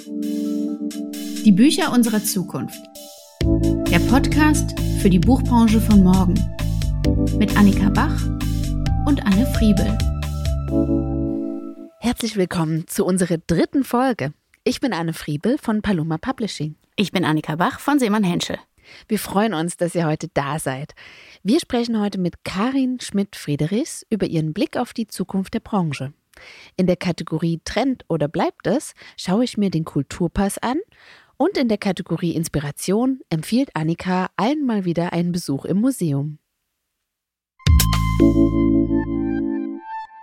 Die Bücher unserer Zukunft. Der Podcast für die Buchbranche von morgen. Mit Annika Bach und Anne Friebel. Herzlich willkommen zu unserer dritten Folge. Ich bin Anne Friebel von Paloma Publishing. Ich bin Annika Bach von Seemann Henschel. Wir freuen uns, dass ihr heute da seid. Wir sprechen heute mit Karin Schmidt-Friedrichs über ihren Blick auf die Zukunft der Branche. In der Kategorie Trend oder bleibt es schaue ich mir den Kulturpass an und in der Kategorie Inspiration empfiehlt Annika allen mal wieder einen Besuch im Museum.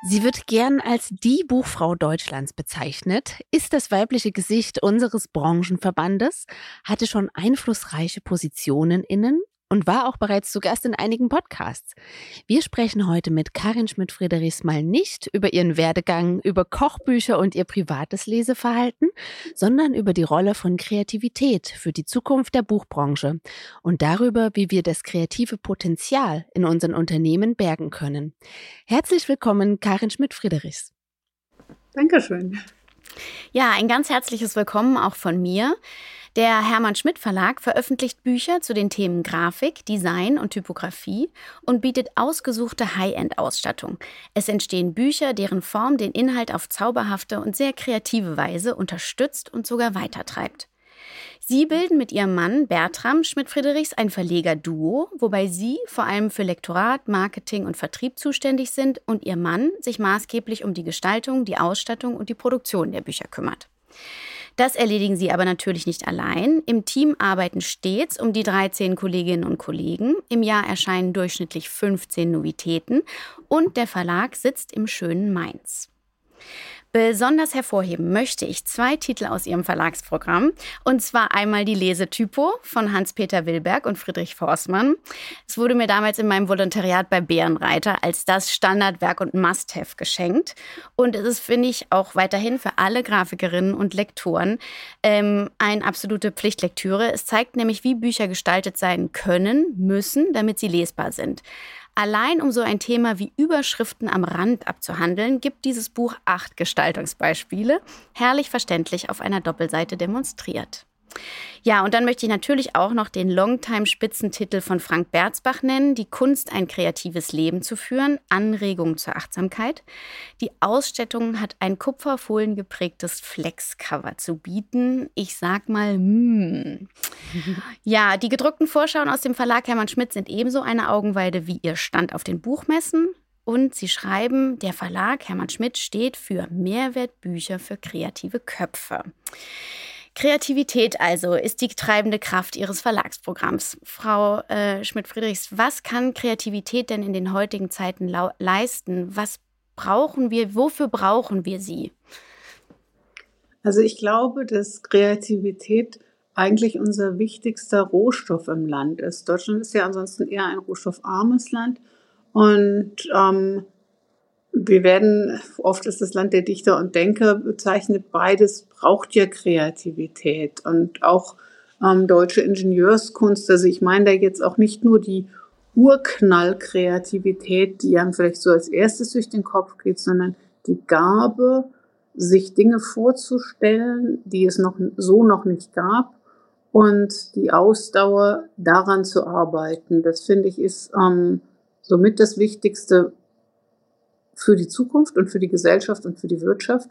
Sie wird gern als die Buchfrau Deutschlands bezeichnet, ist das weibliche Gesicht unseres Branchenverbandes, hatte schon einflussreiche Positionen innen und war auch bereits zu Gast in einigen Podcasts. Wir sprechen heute mit Karin Schmidt-Friedrichs mal nicht über ihren Werdegang, über Kochbücher und ihr privates Leseverhalten, sondern über die Rolle von Kreativität für die Zukunft der Buchbranche und darüber, wie wir das kreative Potenzial in unseren Unternehmen bergen können. Herzlich willkommen, Karin Schmidt-Friedrichs. Dankeschön. Ja, ein ganz herzliches Willkommen auch von mir. Der Hermann Schmidt Verlag veröffentlicht Bücher zu den Themen Grafik, Design und Typografie und bietet ausgesuchte High-End-Ausstattung. Es entstehen Bücher, deren Form den Inhalt auf zauberhafte und sehr kreative Weise unterstützt und sogar weitertreibt. Sie bilden mit ihrem Mann Bertram Schmidt-Friedrichs ein Verleger-Duo, wobei sie vor allem für Lektorat, Marketing und Vertrieb zuständig sind und ihr Mann sich maßgeblich um die Gestaltung, die Ausstattung und die Produktion der Bücher kümmert. Das erledigen sie aber natürlich nicht allein. Im Team arbeiten stets um die 13 Kolleginnen und Kollegen. Im Jahr erscheinen durchschnittlich 15 Novitäten und der Verlag sitzt im schönen Mainz. Besonders hervorheben möchte ich zwei Titel aus ihrem Verlagsprogramm. Und zwar einmal die Lesetypo von Hans-Peter Wilberg und Friedrich Forstmann. Es wurde mir damals in meinem Volontariat bei Bärenreiter als das Standardwerk und Must-Have geschenkt. Und es ist, finde ich, auch weiterhin für alle Grafikerinnen und Lektoren ähm, eine absolute Pflichtlektüre. Es zeigt nämlich, wie Bücher gestaltet sein können, müssen, damit sie lesbar sind. Allein um so ein Thema wie Überschriften am Rand abzuhandeln, gibt dieses Buch acht Gestaltungsbeispiele, herrlich verständlich auf einer Doppelseite demonstriert. Ja, und dann möchte ich natürlich auch noch den Longtime-Spitzentitel von Frank Berzbach nennen, Die Kunst, ein kreatives Leben zu führen, Anregung zur Achtsamkeit. Die Ausstattung hat ein kupferfolien geprägtes Flexcover zu bieten. Ich sag mal, mm. Ja, die gedruckten Vorschauen aus dem Verlag Hermann Schmidt sind ebenso eine Augenweide wie ihr Stand auf den Buchmessen. Und sie schreiben, der Verlag Hermann Schmidt steht für Mehrwertbücher für kreative Köpfe. Kreativität also ist die treibende Kraft Ihres Verlagsprogramms. Frau äh, Schmidt-Friedrichs, was kann Kreativität denn in den heutigen Zeiten leisten? Was brauchen wir, wofür brauchen wir sie? Also ich glaube, dass Kreativität eigentlich unser wichtigster Rohstoff im Land ist. Deutschland ist ja ansonsten eher ein rohstoffarmes Land und ähm, wir werden, oft ist das Land der Dichter und Denker bezeichnet, beides braucht ja Kreativität und auch ähm, deutsche Ingenieurskunst. Also ich meine da jetzt auch nicht nur die Urknallkreativität, die einem vielleicht so als erstes durch den Kopf geht, sondern die Gabe, sich Dinge vorzustellen, die es noch so noch nicht gab und die Ausdauer daran zu arbeiten. Das finde ich ist ähm, somit das Wichtigste, für die Zukunft und für die Gesellschaft und für die Wirtschaft.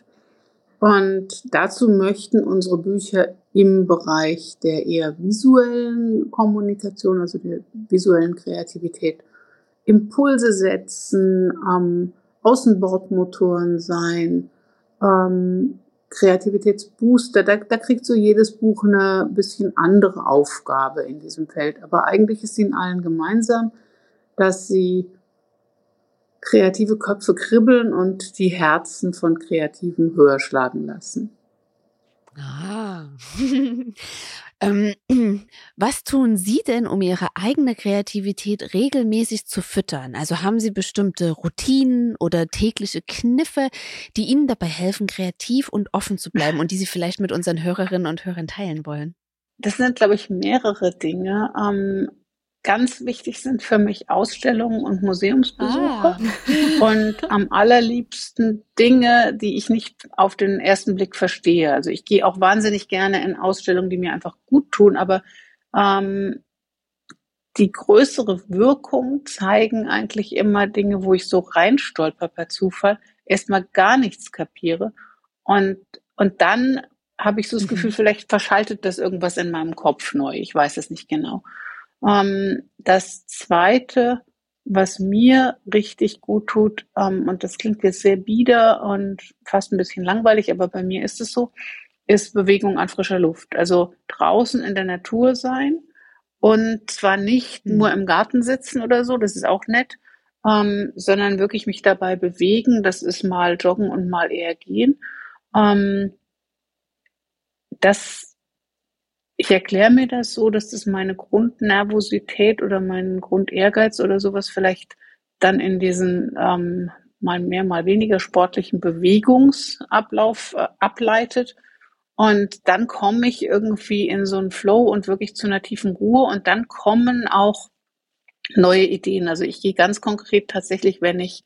Und dazu möchten unsere Bücher im Bereich der eher visuellen Kommunikation, also der visuellen Kreativität, Impulse setzen, ähm, Außenbordmotoren sein, ähm, Kreativitätsbooster. Da, da kriegt so jedes Buch eine bisschen andere Aufgabe in diesem Feld. Aber eigentlich ist ihnen allen gemeinsam, dass sie kreative Köpfe kribbeln und die Herzen von Kreativen höher schlagen lassen. Ah. ähm, was tun Sie denn, um Ihre eigene Kreativität regelmäßig zu füttern? Also haben Sie bestimmte Routinen oder tägliche Kniffe, die Ihnen dabei helfen, kreativ und offen zu bleiben und die Sie vielleicht mit unseren Hörerinnen und Hörern teilen wollen? Das sind, glaube ich, mehrere Dinge. Ähm, ganz wichtig sind für mich Ausstellungen und Museumsbesuche ah. und am allerliebsten Dinge, die ich nicht auf den ersten Blick verstehe. Also ich gehe auch wahnsinnig gerne in Ausstellungen, die mir einfach gut tun, aber ähm, die größere Wirkung zeigen eigentlich immer Dinge, wo ich so reinstolper per Zufall, erstmal gar nichts kapiere und und dann habe ich so das Gefühl, mhm. vielleicht verschaltet das irgendwas in meinem Kopf neu. Ich weiß es nicht genau. Ähm, das Zweite, was mir richtig gut tut, ähm, und das klingt jetzt sehr bieder und fast ein bisschen langweilig, aber bei mir ist es so, ist Bewegung an frischer Luft. Also draußen in der Natur sein und zwar nicht mhm. nur im Garten sitzen oder so, das ist auch nett, ähm, sondern wirklich mich dabei bewegen. Das ist mal joggen und mal eher gehen. Ähm, das ich erkläre mir das so, dass das meine Grundnervosität oder mein Grundehrgeiz oder sowas vielleicht dann in diesen ähm, mal mehr, mal weniger sportlichen Bewegungsablauf äh, ableitet. Und dann komme ich irgendwie in so einen Flow und wirklich zu einer tiefen Ruhe und dann kommen auch neue Ideen. Also ich gehe ganz konkret tatsächlich, wenn ich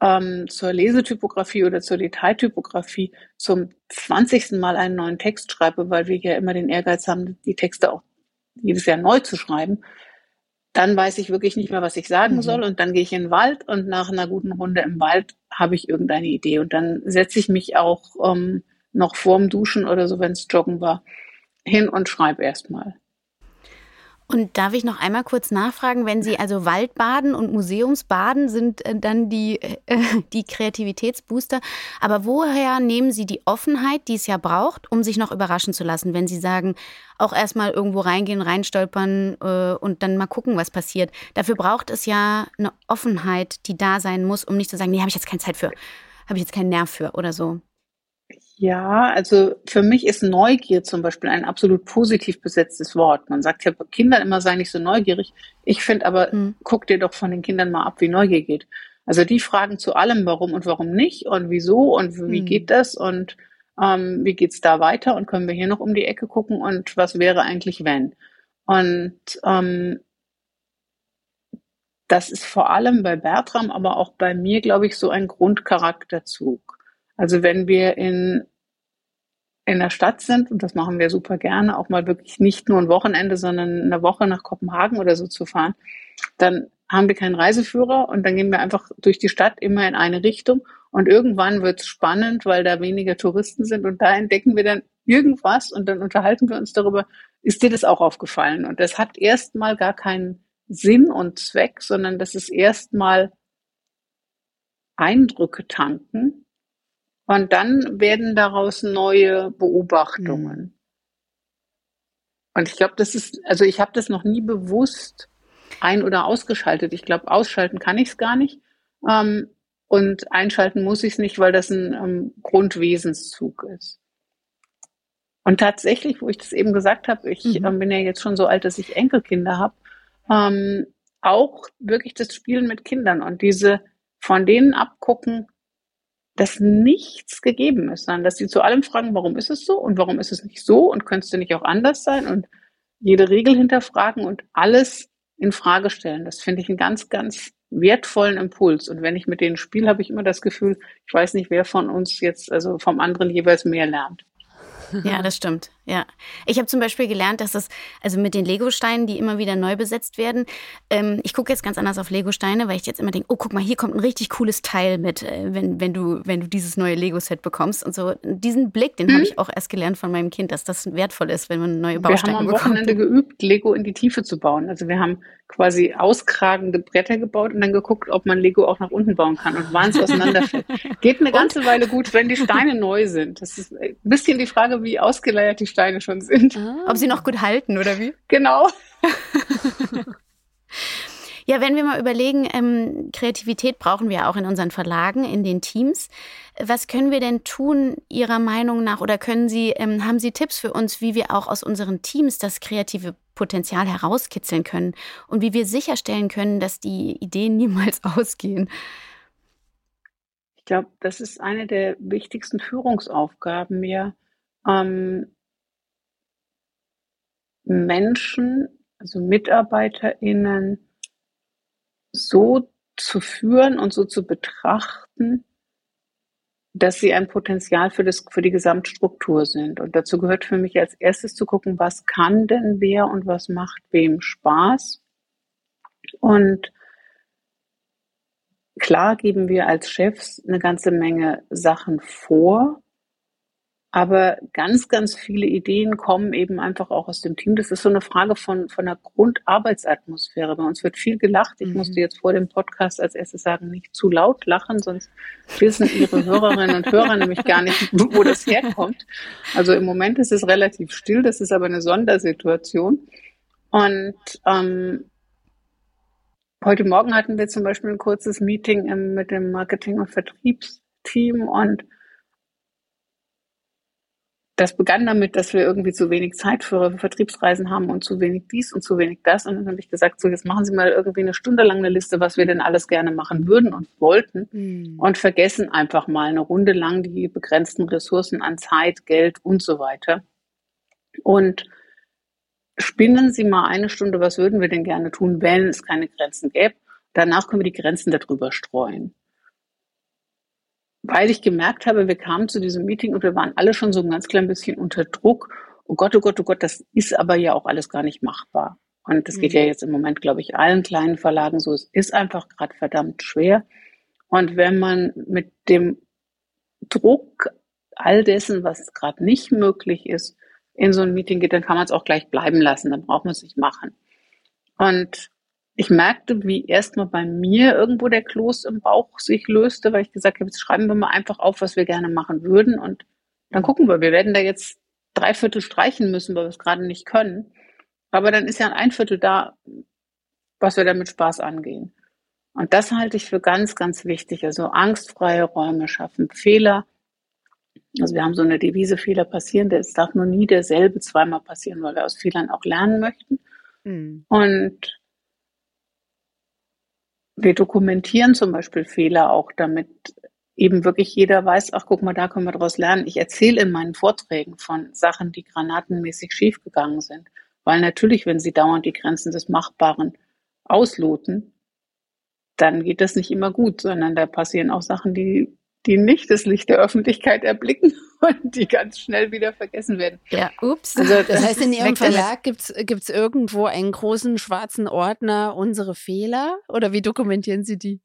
ähm, zur Lesetypografie oder zur Detailtypografie zum 20. Mal einen neuen Text schreibe, weil wir ja immer den Ehrgeiz haben, die Texte auch jedes Jahr neu zu schreiben, dann weiß ich wirklich nicht mehr, was ich sagen mhm. soll. Und dann gehe ich in den Wald und nach einer guten Runde im Wald habe ich irgendeine Idee. Und dann setze ich mich auch ähm, noch vorm Duschen oder so, wenn es Joggen war, hin und schreibe erstmal. Und darf ich noch einmal kurz nachfragen, wenn Sie also Waldbaden und Museumsbaden sind äh, dann die, äh, die Kreativitätsbooster, aber woher nehmen Sie die Offenheit, die es ja braucht, um sich noch überraschen zu lassen, wenn Sie sagen, auch erstmal irgendwo reingehen, reinstolpern äh, und dann mal gucken, was passiert. Dafür braucht es ja eine Offenheit, die da sein muss, um nicht zu sagen, nee, habe ich jetzt keine Zeit für, habe ich jetzt keinen Nerv für oder so. Ja, also für mich ist Neugier zum Beispiel ein absolut positiv besetztes Wort. Man sagt ja Kindern immer, sei nicht so neugierig. Ich finde aber, mhm. guck dir doch von den Kindern mal ab, wie Neugier geht. Also die fragen zu allem, warum und warum nicht und wieso und wie mhm. geht das und ähm, wie geht's da weiter und können wir hier noch um die Ecke gucken und was wäre eigentlich wenn? Und ähm, das ist vor allem bei Bertram, aber auch bei mir, glaube ich, so ein Grundcharakterzug. Also wenn wir in, in der Stadt sind, und das machen wir super gerne, auch mal wirklich nicht nur ein Wochenende, sondern eine Woche nach Kopenhagen oder so zu fahren, dann haben wir keinen Reiseführer und dann gehen wir einfach durch die Stadt immer in eine Richtung und irgendwann wird es spannend, weil da weniger Touristen sind und da entdecken wir dann irgendwas und dann unterhalten wir uns darüber, ist dir das auch aufgefallen? Und das hat erstmal gar keinen Sinn und Zweck, sondern das ist erstmal Eindrücke tanken und dann werden daraus neue Beobachtungen. Mhm. Und ich glaube, das ist, also ich habe das noch nie bewusst ein- oder ausgeschaltet. Ich glaube, ausschalten kann ich es gar nicht. Ähm, und einschalten muss ich es nicht, weil das ein ähm, Grundwesenszug ist. Und tatsächlich, wo ich das eben gesagt habe, ich mhm. ähm, bin ja jetzt schon so alt, dass ich Enkelkinder habe, ähm, auch wirklich das Spielen mit Kindern und diese von denen abgucken, dass nichts gegeben ist, sondern dass sie zu allem fragen, warum ist es so und warum ist es nicht so und könnte es nicht auch anders sein und jede Regel hinterfragen und alles in Frage stellen. Das finde ich einen ganz, ganz wertvollen Impuls. Und wenn ich mit denen spiele, habe ich immer das Gefühl, ich weiß nicht, wer von uns jetzt, also vom anderen jeweils mehr lernt. Ja, das stimmt. Ja. Ich habe zum Beispiel gelernt, dass das, also mit den Lego-Steinen, die immer wieder neu besetzt werden, ähm, ich gucke jetzt ganz anders auf Lego-Steine, weil ich jetzt immer denke, oh, guck mal, hier kommt ein richtig cooles Teil mit, äh, wenn, wenn, du, wenn du dieses neue Lego-Set bekommst. Und so diesen Blick, den hm. habe ich auch erst gelernt von meinem Kind, dass das wertvoll ist, wenn man neue Bausteine bekommt. Wir haben am Wochenende geübt, Lego in die Tiefe zu bauen. Also wir haben quasi auskragende Bretter gebaut und dann geguckt, ob man Lego auch nach unten bauen kann und wann es auseinanderfällt. Geht eine ganze Weile gut, wenn die Steine neu sind. Das ist ein bisschen die Frage, wie ausgeleiert die Steine schon sind. Ah. Ob sie noch gut halten oder wie? Genau. Ja, wenn wir mal überlegen, ähm, Kreativität brauchen wir auch in unseren Verlagen, in den Teams. Was können wir denn tun, Ihrer Meinung nach, oder können Sie, ähm, haben Sie Tipps für uns, wie wir auch aus unseren Teams das kreative Potenzial herauskitzeln können und wie wir sicherstellen können, dass die Ideen niemals ausgehen? Ich glaube, das ist eine der wichtigsten Führungsaufgaben, ja. Ähm, Menschen also MitarbeiterInnen so zu führen und so zu betrachten, dass sie ein Potenzial für, das, für die Gesamtstruktur sind. Und dazu gehört für mich als erstes zu gucken, was kann denn wer und was macht wem Spaß. Und klar geben wir als Chefs eine ganze Menge Sachen vor, aber ganz, ganz viele Ideen kommen eben einfach auch aus dem Team. Das ist so eine Frage von, von der Grundarbeitsatmosphäre. Bei uns wird viel gelacht. Ich mhm. musste jetzt vor dem Podcast als erstes sagen, nicht zu laut lachen, sonst wissen Ihre Hörerinnen und Hörer nämlich gar nicht, wo das herkommt. Also im Moment ist es relativ still, das ist aber eine Sondersituation. Und ähm, heute Morgen hatten wir zum Beispiel ein kurzes Meeting mit dem Marketing- und Vertriebsteam und das begann damit, dass wir irgendwie zu wenig Zeit für Vertriebsreisen haben und zu wenig dies und zu wenig das. Und dann habe ich gesagt, so jetzt machen Sie mal irgendwie eine Stunde lang eine Liste, was wir denn alles gerne machen würden und wollten mhm. und vergessen einfach mal eine Runde lang die begrenzten Ressourcen an Zeit, Geld und so weiter. Und spinnen Sie mal eine Stunde, was würden wir denn gerne tun, wenn es keine Grenzen gäbe. Danach können wir die Grenzen darüber streuen weil ich gemerkt habe, wir kamen zu diesem Meeting und wir waren alle schon so ein ganz klein bisschen unter Druck. Oh Gott, oh Gott, oh Gott, das ist aber ja auch alles gar nicht machbar. Und das mhm. geht ja jetzt im Moment, glaube ich, allen kleinen Verlagen so. Es ist einfach gerade verdammt schwer. Und wenn man mit dem Druck all dessen, was gerade nicht möglich ist, in so ein Meeting geht, dann kann man es auch gleich bleiben lassen. Dann braucht man es nicht machen. Und ich merkte, wie erstmal bei mir irgendwo der Kloß im Bauch sich löste, weil ich gesagt habe, jetzt schreiben wir mal einfach auf, was wir gerne machen würden und dann gucken wir. Wir werden da jetzt drei Viertel streichen müssen, weil wir es gerade nicht können. Aber dann ist ja ein Viertel da, was wir damit Spaß angehen. Und das halte ich für ganz, ganz wichtig. Also angstfreie Räume schaffen, Fehler. Also wir haben so eine Devise, Fehler passieren. Es darf nur nie derselbe zweimal passieren, weil wir aus Fehlern auch lernen möchten. Mhm. Und wir dokumentieren zum Beispiel Fehler auch, damit eben wirklich jeder weiß, ach guck mal, da können wir daraus lernen. Ich erzähle in meinen Vorträgen von Sachen, die granatenmäßig schiefgegangen sind. Weil natürlich, wenn sie dauernd die Grenzen des Machbaren ausloten, dann geht das nicht immer gut, sondern da passieren auch Sachen, die die nicht das Licht der Öffentlichkeit erblicken und die ganz schnell wieder vergessen werden. Ja, ups. Also das, das heißt, in Ihrem Verlag gibt es irgendwo einen großen schwarzen Ordner unsere Fehler oder wie dokumentieren Sie die?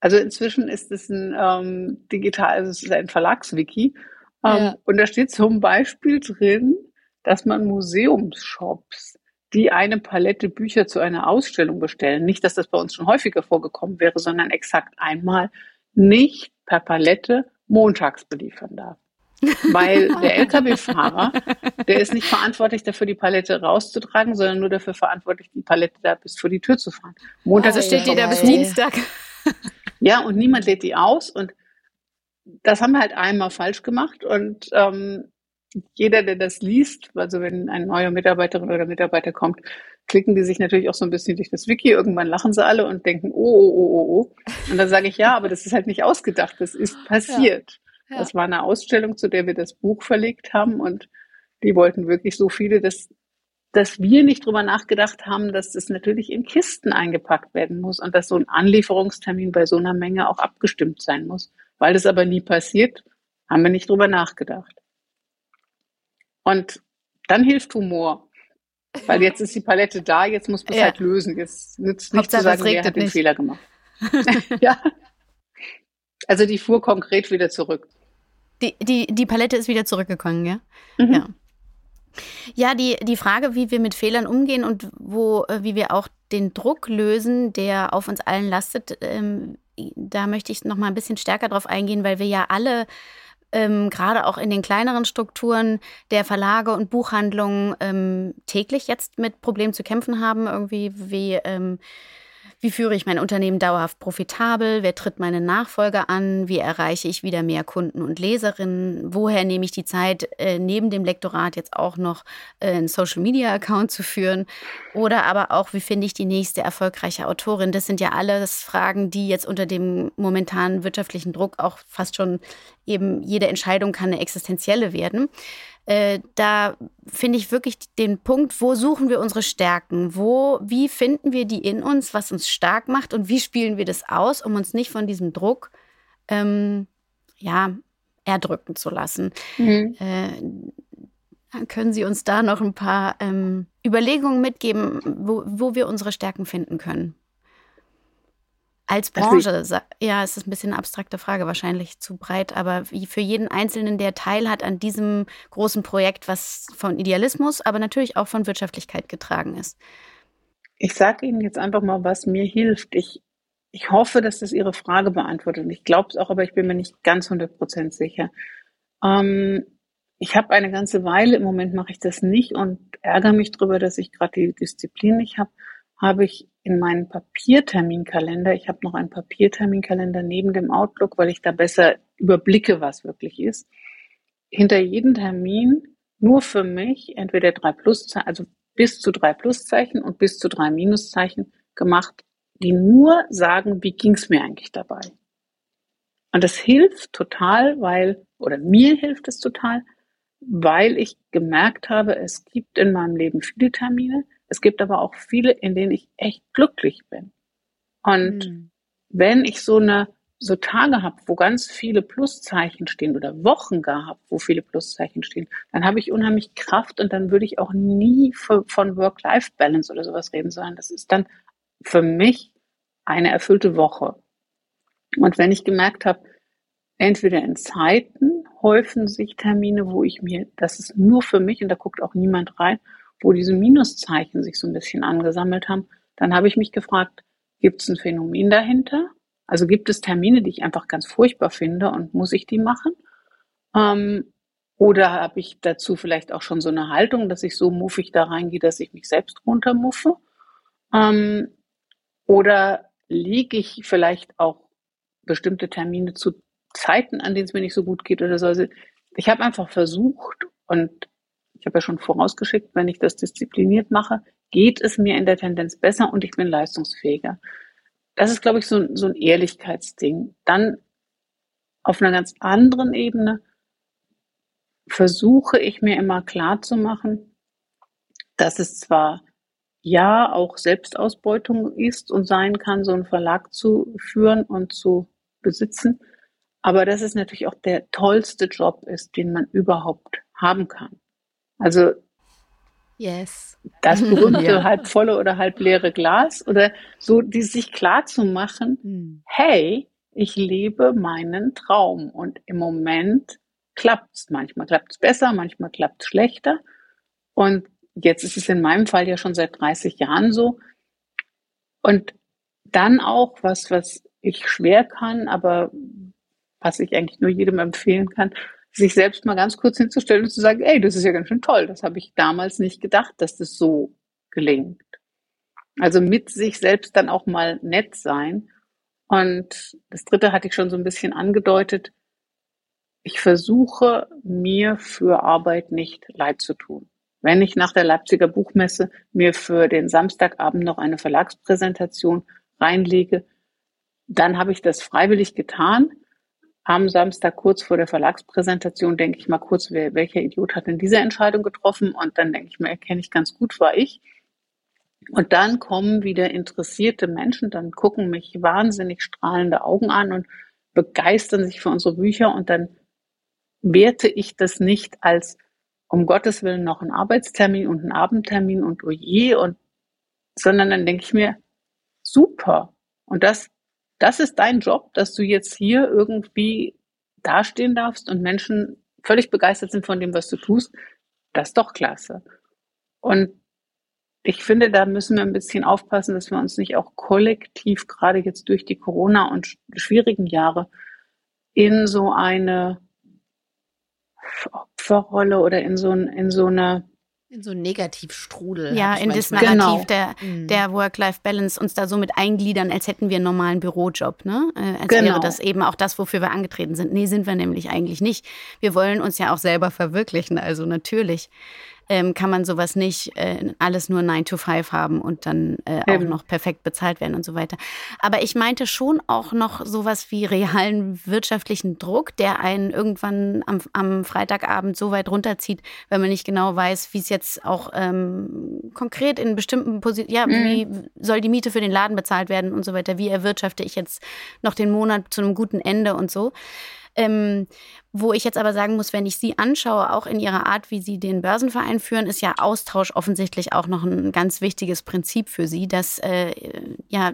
Also inzwischen ist es ein ähm, digital, also es ist ein Verlagswiki. Ähm, ja. Und da steht zum Beispiel drin, dass man Museumsshops, die eine Palette Bücher zu einer Ausstellung bestellen, nicht, dass das bei uns schon häufiger vorgekommen wäre, sondern exakt einmal nicht per Palette montags beliefern darf. Weil der Lkw-Fahrer, der ist nicht verantwortlich dafür, die Palette rauszutragen, sondern nur dafür verantwortlich, die Palette da bis vor die Tür zu fahren. Montag also steht die da bis Dienstag. Ja, und niemand lädt die aus. Und das haben wir halt einmal falsch gemacht. Und ähm, jeder, der das liest, also wenn ein neuer Mitarbeiterin oder Mitarbeiter kommt, klicken die sich natürlich auch so ein bisschen durch das Wiki. Irgendwann lachen sie alle und denken, oh, oh, oh, oh, oh. Und dann sage ich, ja, aber das ist halt nicht ausgedacht, das ist passiert. Ja. Das war eine Ausstellung, zu der wir das Buch verlegt haben und die wollten wirklich so viele, dass, dass wir nicht drüber nachgedacht haben, dass das natürlich in Kisten eingepackt werden muss und dass so ein Anlieferungstermin bei so einer Menge auch abgestimmt sein muss. Weil das aber nie passiert, haben wir nicht drüber nachgedacht. Und dann hilft Humor. Weil jetzt ist die Palette da, jetzt muss man es ja. halt lösen. Jetzt nützt nicht zu sagen, wer hat den nicht. Fehler gemacht. ja. Also die fuhr konkret wieder zurück. Die, die, die Palette ist wieder zurückgekommen, ja? Mhm. Ja. Ja, die, die Frage, wie wir mit Fehlern umgehen und wo, äh, wie wir auch den Druck lösen, der auf uns allen lastet, ähm, da möchte ich noch mal ein bisschen stärker drauf eingehen, weil wir ja alle ähm, gerade auch in den kleineren Strukturen der Verlage und Buchhandlungen ähm, täglich jetzt mit Problemen zu kämpfen haben, irgendwie wie ähm, wie führe ich mein Unternehmen dauerhaft profitabel? Wer tritt meine Nachfolger an? Wie erreiche ich wieder mehr Kunden und Leserinnen? Woher nehme ich die Zeit, äh, neben dem Lektorat jetzt auch noch äh, einen Social-Media-Account zu führen? Oder aber auch, wie finde ich die nächste erfolgreiche Autorin? Das sind ja alles Fragen, die jetzt unter dem momentanen wirtschaftlichen Druck auch fast schon eben jede Entscheidung kann eine existenzielle werden. Äh, da finde ich wirklich den Punkt, wo suchen wir unsere Stärken? Wo, wie finden wir die in uns, was uns stark macht und wie spielen wir das aus, um uns nicht von diesem Druck ähm, ja, erdrücken zu lassen? Mhm. Äh, können Sie uns da noch ein paar ähm, Überlegungen mitgeben, wo, wo wir unsere Stärken finden können? Als Branche, ja, es ist ein bisschen eine abstrakte Frage, wahrscheinlich zu breit, aber für jeden Einzelnen, der Teil hat an diesem großen Projekt, was von Idealismus, aber natürlich auch von Wirtschaftlichkeit getragen ist. Ich sage Ihnen jetzt einfach mal, was mir hilft. Ich, ich hoffe, dass das Ihre Frage beantwortet. Ich glaube es auch, aber ich bin mir nicht ganz 100% sicher. Ähm, ich habe eine ganze Weile, im Moment mache ich das nicht und ärgere mich darüber, dass ich gerade die Disziplin nicht habe, habe ich in meinen Papierterminkalender, ich habe noch einen Papierterminkalender neben dem Outlook, weil ich da besser überblicke, was wirklich ist, hinter jedem Termin nur für mich entweder drei Pluszeichen, also bis zu drei Pluszeichen und bis zu drei Minuszeichen gemacht, die nur sagen, wie ging's mir eigentlich dabei. Und das hilft total, weil, oder mir hilft es total, weil ich gemerkt habe, es gibt in meinem Leben viele Termine, es gibt aber auch viele, in denen ich echt glücklich bin. Und mhm. wenn ich so eine so Tage habe, wo ganz viele Pluszeichen stehen oder Wochen gar habe, wo viele Pluszeichen stehen, dann habe ich unheimlich Kraft und dann würde ich auch nie von Work-Life-Balance oder sowas reden, sondern das ist dann für mich eine erfüllte Woche. Und wenn ich gemerkt habe, entweder in Zeiten häufen sich Termine, wo ich mir, das ist nur für mich und da guckt auch niemand rein, wo diese Minuszeichen sich so ein bisschen angesammelt haben, dann habe ich mich gefragt, gibt es ein Phänomen dahinter? Also gibt es Termine, die ich einfach ganz furchtbar finde und muss ich die machen? Ähm, oder habe ich dazu vielleicht auch schon so eine Haltung, dass ich so muffig da reingehe, dass ich mich selbst runtermuffe? Ähm, oder liege ich vielleicht auch bestimmte Termine zu Zeiten, an denen es mir nicht so gut geht oder so? Also ich habe einfach versucht und ich habe ja schon vorausgeschickt, wenn ich das diszipliniert mache, geht es mir in der Tendenz besser und ich bin leistungsfähiger. Das ist, glaube ich, so, so ein Ehrlichkeitsding. Dann auf einer ganz anderen Ebene versuche ich mir immer klar zu machen, dass es zwar ja auch Selbstausbeutung ist und sein kann, so einen Verlag zu führen und zu besitzen, aber dass es natürlich auch der tollste Job ist, den man überhaupt haben kann. Also yes. das berühmte ja. halb volle oder halb leere Glas oder so, die sich klar zu machen, mhm. hey, ich lebe meinen Traum und im Moment klappt es. Manchmal klappt es besser, manchmal klappt es schlechter. Und jetzt ist es in meinem Fall ja schon seit 30 Jahren so. Und dann auch was, was ich schwer kann, aber was ich eigentlich nur jedem empfehlen kann, sich selbst mal ganz kurz hinzustellen und zu sagen, ey, das ist ja ganz schön toll. Das habe ich damals nicht gedacht, dass das so gelingt. Also mit sich selbst dann auch mal nett sein. Und das dritte hatte ich schon so ein bisschen angedeutet. Ich versuche mir für Arbeit nicht leid zu tun. Wenn ich nach der Leipziger Buchmesse mir für den Samstagabend noch eine Verlagspräsentation reinlege, dann habe ich das freiwillig getan am Samstag kurz vor der Verlagspräsentation denke ich mal kurz, wer, welcher Idiot hat denn diese Entscheidung getroffen? Und dann denke ich mir, erkenne ich ganz gut, war ich. Und dann kommen wieder interessierte Menschen, dann gucken mich wahnsinnig strahlende Augen an und begeistern sich für unsere Bücher und dann werte ich das nicht als um Gottes Willen noch ein Arbeitstermin und ein Abendtermin und oje und sondern dann denke ich mir, super. Und das das ist dein Job, dass du jetzt hier irgendwie dastehen darfst und Menschen völlig begeistert sind von dem, was du tust. Das ist doch klasse. Und ich finde, da müssen wir ein bisschen aufpassen, dass wir uns nicht auch kollektiv, gerade jetzt durch die Corona und schwierigen Jahre, in so eine Opferrolle oder in so, in so eine in so einen Negativstrudel. Ja, in das Narrativ genau. der, mhm. der Work-Life-Balance uns da so mit eingliedern, als hätten wir einen normalen Bürojob, ne? Äh, als genau. wäre das eben auch das, wofür wir angetreten sind. Nee, sind wir nämlich eigentlich nicht. Wir wollen uns ja auch selber verwirklichen, also natürlich. Ähm, kann man sowas nicht äh, alles nur 9 to 5 haben und dann äh, auch noch perfekt bezahlt werden und so weiter. Aber ich meinte schon auch noch sowas wie realen wirtschaftlichen Druck, der einen irgendwann am, am Freitagabend so weit runterzieht, wenn man nicht genau weiß, wie es jetzt auch ähm, konkret in bestimmten Positionen, ja, mhm. wie soll die Miete für den Laden bezahlt werden und so weiter, wie erwirtschafte ich jetzt noch den Monat zu einem guten Ende und so. Ähm, wo ich jetzt aber sagen muss, wenn ich sie anschaue, auch in ihrer Art, wie sie den Börsenverein führen, ist ja Austausch offensichtlich auch noch ein ganz wichtiges Prinzip für sie, dass äh, ja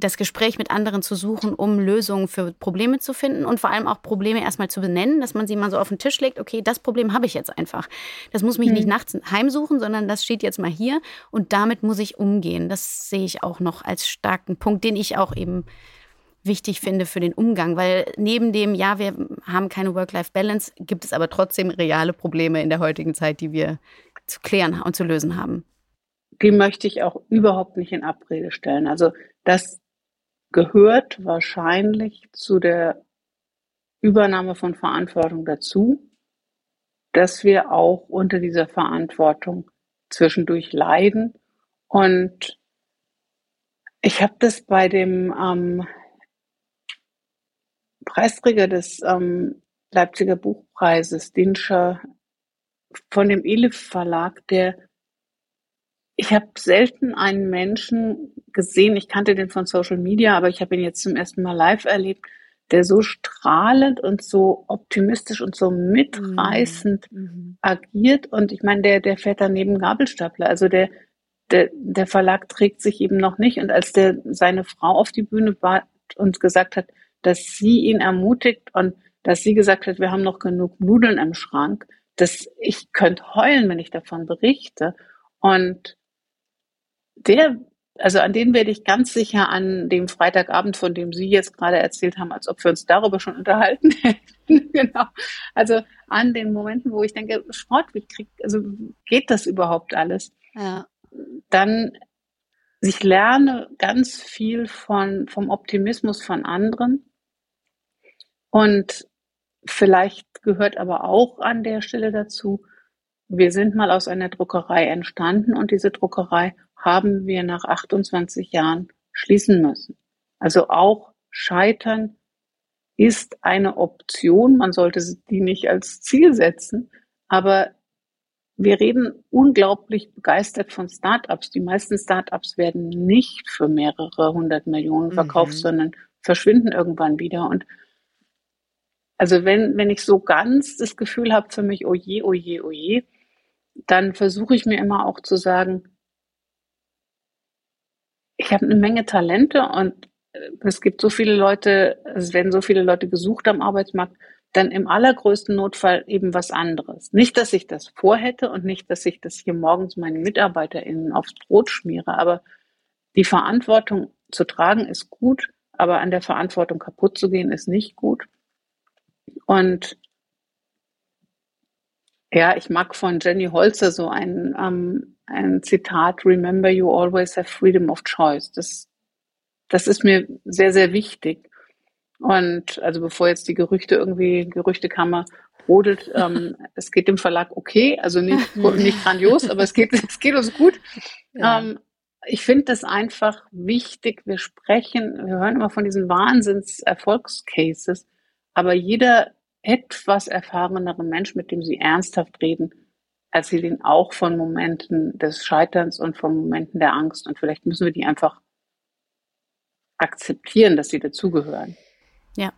das Gespräch mit anderen zu suchen, um Lösungen für Probleme zu finden und vor allem auch Probleme erstmal zu benennen, dass man sie mal so auf den Tisch legt, okay, das Problem habe ich jetzt einfach. Das muss mich mhm. nicht nachts heimsuchen, sondern das steht jetzt mal hier und damit muss ich umgehen. Das sehe ich auch noch als starken Punkt, den ich auch eben wichtig finde für den Umgang, weil neben dem, ja, wir haben keine Work-Life-Balance, gibt es aber trotzdem reale Probleme in der heutigen Zeit, die wir zu klären und zu lösen haben. Die möchte ich auch überhaupt nicht in Abrede stellen. Also das gehört wahrscheinlich zu der Übernahme von Verantwortung dazu, dass wir auch unter dieser Verantwortung zwischendurch leiden. Und ich habe das bei dem ähm, Preisträger des ähm, Leipziger Buchpreises, Dinscher, von dem Elif Verlag, der ich habe selten einen Menschen gesehen, ich kannte den von Social Media, aber ich habe ihn jetzt zum ersten Mal live erlebt, der so strahlend und so optimistisch und so mitreißend mhm. mhm. agiert. Und ich meine, der, der fährt daneben Gabelstapler. Also der, der, der Verlag trägt sich eben noch nicht. Und als der seine Frau auf die Bühne bat und gesagt hat, dass sie ihn ermutigt und dass sie gesagt hat, wir haben noch genug Nudeln im Schrank, dass ich könnte heulen, wenn ich davon berichte. Und der, also an den werde ich ganz sicher an dem Freitagabend, von dem Sie jetzt gerade erzählt haben, als ob wir uns darüber schon unterhalten hätten. genau. Also an den Momenten, wo ich denke, Sport, wie kriegt, also geht das überhaupt alles? Ja. Dann ich lerne ganz viel von, vom Optimismus von anderen und vielleicht gehört aber auch an der Stelle dazu, wir sind mal aus einer Druckerei entstanden und diese Druckerei haben wir nach 28 Jahren schließen müssen. Also auch Scheitern ist eine Option. Man sollte die nicht als Ziel setzen, aber wir reden unglaublich begeistert von Startups. Die meisten Startups werden nicht für mehrere hundert Millionen verkauft, mhm. sondern verschwinden irgendwann wieder. Und also wenn, wenn ich so ganz das Gefühl habe für mich, oh je, oh je, oh je, dann versuche ich mir immer auch zu sagen, ich habe eine Menge Talente und äh, es gibt so viele Leute, es werden so viele Leute gesucht am Arbeitsmarkt, dann im allergrößten Notfall eben was anderes. Nicht, dass ich das vorhätte und nicht, dass ich das hier morgens meinen MitarbeiterInnen aufs Brot schmiere, aber die Verantwortung zu tragen ist gut, aber an der Verantwortung kaputt zu gehen ist nicht gut. Und ja, ich mag von Jenny Holzer so ein, ähm, ein Zitat, Remember you always have freedom of choice. Das, das ist mir sehr, sehr wichtig. Und also bevor jetzt die Gerüchte irgendwie, Gerüchtekammer brodelt, ähm, es geht dem Verlag okay, also nicht, nicht grandios, aber es geht, es geht uns gut. Ja. Ähm, ich finde das einfach wichtig. Wir sprechen, wir hören immer von diesen Wahnsinns-Erfolgscases. Aber jeder etwas erfahrenere Mensch, mit dem Sie ernsthaft reden, erzählt Ihnen auch von Momenten des Scheiterns und von Momenten der Angst. Und vielleicht müssen wir die einfach akzeptieren, dass sie dazugehören. Ja.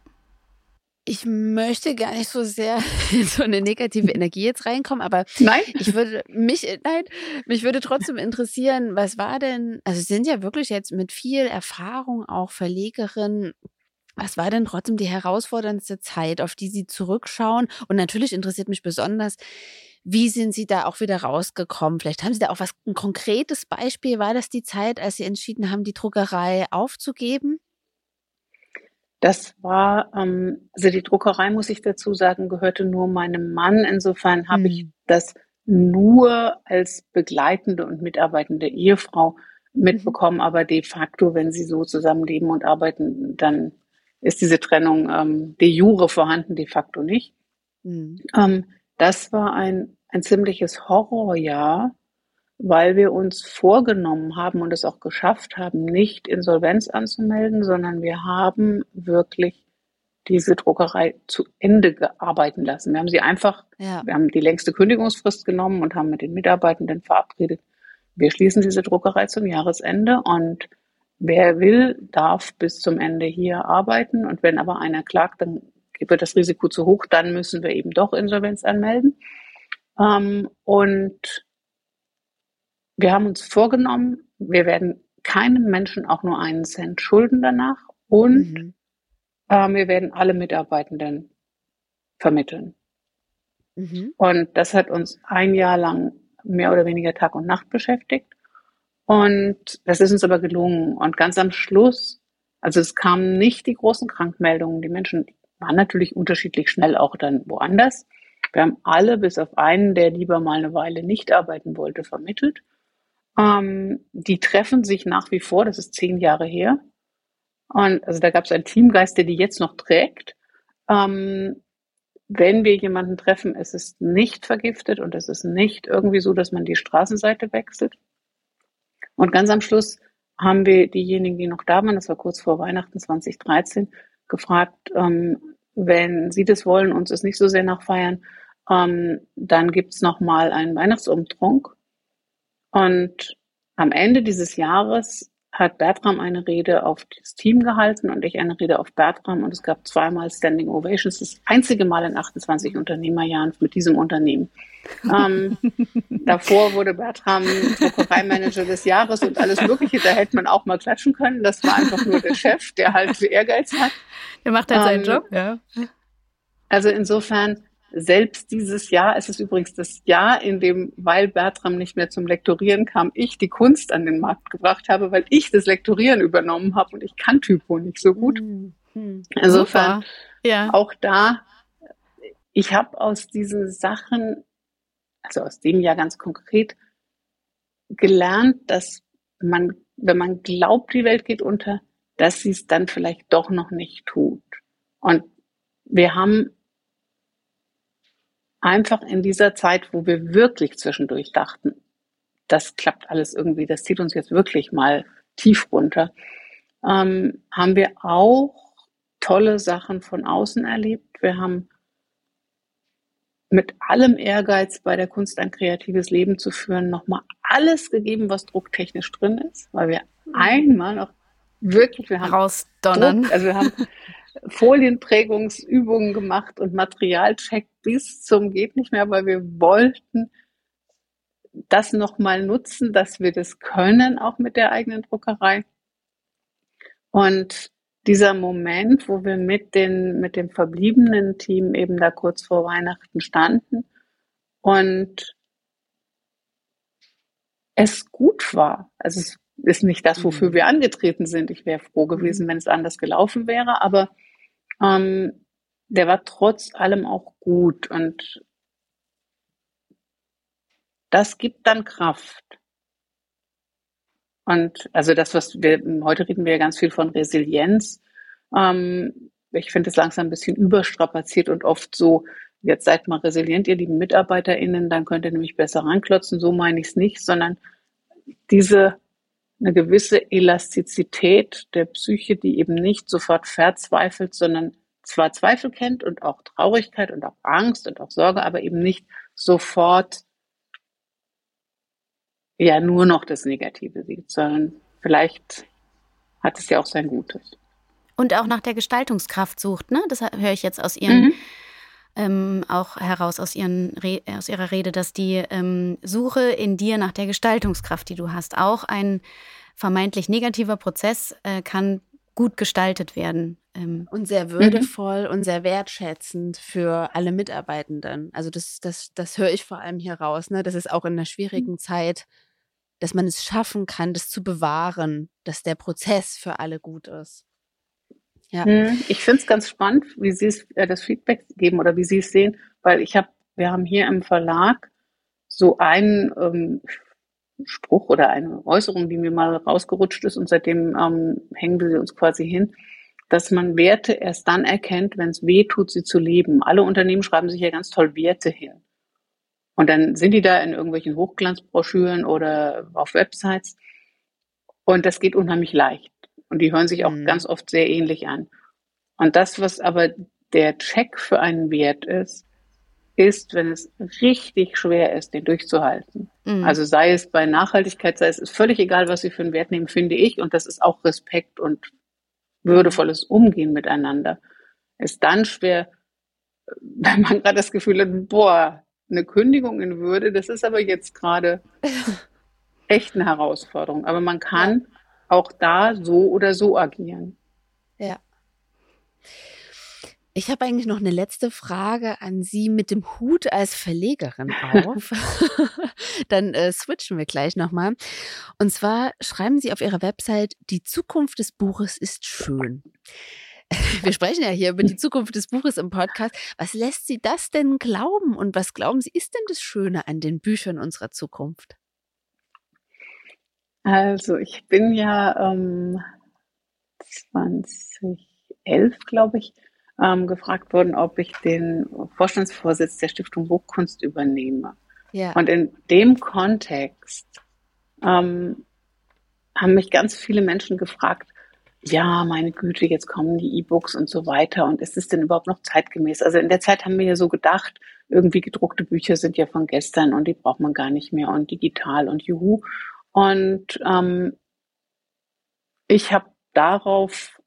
Ich möchte gar nicht so sehr in so eine negative Energie jetzt reinkommen, aber nein. ich würde mich, nein, mich würde trotzdem interessieren, was war denn, also Sie sind ja wirklich jetzt mit viel Erfahrung auch Verlegerin was war denn trotzdem die herausforderndste Zeit, auf die Sie zurückschauen? Und natürlich interessiert mich besonders, wie sind Sie da auch wieder rausgekommen? Vielleicht haben Sie da auch was, ein konkretes Beispiel. War das die Zeit, als Sie entschieden haben, die Druckerei aufzugeben? Das war, ähm, also die Druckerei, muss ich dazu sagen, gehörte nur meinem Mann. Insofern habe hm. ich das nur als begleitende und mitarbeitende Ehefrau mhm. mitbekommen, aber de facto, wenn sie so zusammenleben und arbeiten, dann ist diese Trennung ähm, de jure vorhanden, de facto nicht. Mhm. Ähm, das war ein ein ziemliches Horrorjahr, weil wir uns vorgenommen haben und es auch geschafft haben, nicht Insolvenz anzumelden, sondern wir haben wirklich diese Druckerei zu Ende arbeiten lassen. Wir haben sie einfach, ja. wir haben die längste Kündigungsfrist genommen und haben mit den Mitarbeitenden verabredet, wir schließen diese Druckerei zum Jahresende und wer will, darf bis zum Ende hier arbeiten. Und wenn aber einer klagt, dann wird das Risiko zu hoch, dann müssen wir eben doch Insolvenz anmelden. Ähm, und wir haben uns vorgenommen, wir werden keinem Menschen auch nur einen Cent schulden danach und mhm. äh, wir werden alle Mitarbeitenden vermitteln. Mhm. Und das hat uns ein Jahr lang mehr oder weniger Tag und Nacht beschäftigt. Und das ist uns aber gelungen. Und ganz am Schluss, also es kamen nicht die großen Krankmeldungen. Die Menschen waren natürlich unterschiedlich schnell auch dann woanders. Wir haben alle bis auf einen, der lieber mal eine Weile nicht arbeiten wollte, vermittelt. Ähm, die treffen sich nach wie vor, das ist zehn Jahre her. Und also da gab es einen Teamgeist, der die jetzt noch trägt. Ähm, wenn wir jemanden treffen, es ist nicht vergiftet und es ist nicht irgendwie so, dass man die Straßenseite wechselt. Und ganz am Schluss haben wir diejenigen, die noch da waren, das war kurz vor Weihnachten 2013, gefragt, ähm, wenn Sie das wollen, uns es nicht so sehr nachfeiern, ähm, dann gibt's noch mal einen Weihnachtsumtrunk. Und am Ende dieses Jahres hat Bertram eine Rede auf das Team gehalten und ich eine Rede auf Bertram und es gab zweimal Standing Ovations. Das einzige Mal in 28 Unternehmerjahren mit diesem Unternehmen. ähm, davor wurde Bertram Druckereimanager des Jahres und alles Mögliche. Da hätte man auch mal klatschen können. Das war einfach nur der Chef, der halt Ehrgeiz hat. Der macht halt seinen ähm, Job, ja. Also insofern selbst dieses Jahr, es ist übrigens das Jahr, in dem, weil Bertram nicht mehr zum Lektorieren kam, ich die Kunst an den Markt gebracht habe, weil ich das Lektorieren übernommen habe und ich kann Typo nicht so gut. Mhm. Insofern, ja. auch da, ich habe aus diesen Sachen, also aus dem Jahr ganz konkret, gelernt, dass man, wenn man glaubt, die Welt geht unter, dass sie es dann vielleicht doch noch nicht tut. Und wir haben einfach in dieser Zeit, wo wir wirklich zwischendurch dachten, das klappt alles irgendwie, das zieht uns jetzt wirklich mal tief runter, ähm, haben wir auch tolle Sachen von außen erlebt. Wir haben mit allem Ehrgeiz bei der Kunst ein kreatives Leben zu führen, nochmal alles gegeben, was drucktechnisch drin ist, weil wir mhm. einmal noch wirklich, wir haben rausdonnern. Druck, also wir haben Folienprägungsübungen gemacht und Materialcheck bis zum geht nicht mehr, weil wir wollten das nochmal nutzen, dass wir das können, auch mit der eigenen Druckerei. Und dieser Moment, wo wir mit, den, mit dem verbliebenen Team eben da kurz vor Weihnachten standen und es gut war. Also es ist nicht das, wofür mhm. wir angetreten sind. Ich wäre froh gewesen, wenn es anders gelaufen wäre, aber ähm, der war trotz allem auch gut und das gibt dann Kraft. Und also das, was wir heute reden wir ja ganz viel von Resilienz. Ähm, ich finde es langsam ein bisschen überstrapaziert und oft so, jetzt seid mal resilient, ihr lieben MitarbeiterInnen, dann könnt ihr nämlich besser ranklotzen. So meine ich es nicht, sondern diese eine gewisse Elastizität der Psyche, die eben nicht sofort verzweifelt, sondern zwar Zweifel kennt und auch Traurigkeit und auch Angst und auch Sorge, aber eben nicht sofort ja nur noch das Negative sieht, sondern vielleicht hat es ja auch sein Gutes. Und auch nach der Gestaltungskraft sucht, ne? Das höre ich jetzt aus Ihren mhm. Ähm, auch heraus aus, ihren aus Ihrer Rede, dass die ähm, Suche in dir nach der Gestaltungskraft, die du hast, auch ein vermeintlich negativer Prozess äh, kann gut gestaltet werden. Ähm. Und sehr mhm. würdevoll mhm. und sehr wertschätzend für alle Mitarbeitenden. Also das, das, das höre ich vor allem hier raus. Ne? Das ist auch in einer schwierigen mhm. Zeit, dass man es schaffen kann, das zu bewahren, dass der Prozess für alle gut ist. Ja. Mhm. Ich finde es ganz spannend, wie Sie es, äh, das Feedback geben oder wie Sie es sehen, weil ich habe, wir haben hier im Verlag so einen ähm, Spruch oder eine Äußerung, die mir mal rausgerutscht ist und seitdem ähm, hängen wir sie uns quasi hin dass man Werte erst dann erkennt, wenn es weh tut, sie zu leben. Alle Unternehmen schreiben sich ja ganz toll Werte hin. Und dann sind die da in irgendwelchen Hochglanzbroschüren oder auf Websites. Und das geht unheimlich leicht. Und die hören sich auch mhm. ganz oft sehr ähnlich an. Und das, was aber der Check für einen Wert ist, ist, wenn es richtig schwer ist, den durchzuhalten. Mhm. Also sei es bei Nachhaltigkeit, sei es ist völlig egal, was Sie für einen Wert nehmen, finde ich. Und das ist auch Respekt und würdevolles Umgehen miteinander. Ist dann schwer, wenn man gerade das Gefühl hat, boah, eine Kündigung in Würde, das ist aber jetzt gerade echt eine Herausforderung. Aber man kann ja. Auch da so oder so agieren. Ja. Ich habe eigentlich noch eine letzte Frage an Sie mit dem Hut als Verlegerin auf. Dann äh, switchen wir gleich nochmal. Und zwar schreiben Sie auf Ihrer Website, die Zukunft des Buches ist schön. Wir sprechen ja hier über die Zukunft des Buches im Podcast. Was lässt Sie das denn glauben und was glauben Sie, ist denn das Schöne an den Büchern unserer Zukunft? Also ich bin ja ähm, 2011, glaube ich, ähm, gefragt worden, ob ich den Vorstandsvorsitz der Stiftung Buchkunst übernehme. Ja. Und in dem Kontext ähm, haben mich ganz viele Menschen gefragt, ja, meine Güte, jetzt kommen die E-Books und so weiter. Und ist es denn überhaupt noch zeitgemäß? Also in der Zeit haben wir ja so gedacht, irgendwie gedruckte Bücher sind ja von gestern und die braucht man gar nicht mehr und digital und juhu. Und ähm, ich habe darauf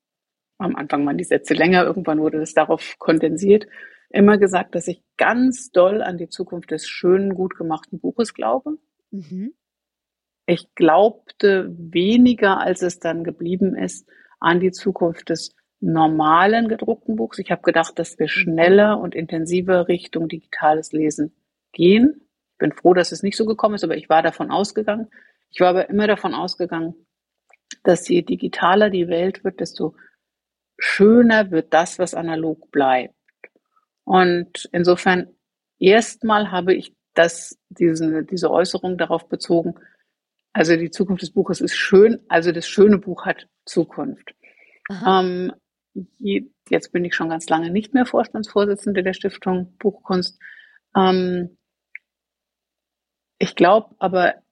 am Anfang waren die Sätze länger, irgendwann wurde das darauf kondensiert, immer gesagt, dass ich ganz doll an die Zukunft des schönen, gut gemachten Buches glaube. Mhm. Ich glaubte weniger, als es dann geblieben ist, an die Zukunft des normalen gedruckten Buchs. Ich habe gedacht, dass wir mhm. schneller und intensiver Richtung digitales Lesen gehen. Ich bin froh, dass es nicht so gekommen ist, aber ich war davon ausgegangen. Ich war aber immer davon ausgegangen, dass je digitaler die Welt wird, desto schöner wird das, was analog bleibt. Und insofern erstmal habe ich das, diese, diese Äußerung darauf bezogen, also die Zukunft des Buches ist schön, also das schöne Buch hat Zukunft. Ähm, jetzt bin ich schon ganz lange nicht mehr Vorstandsvorsitzende der Stiftung Buchkunst. Ähm, ich glaube aber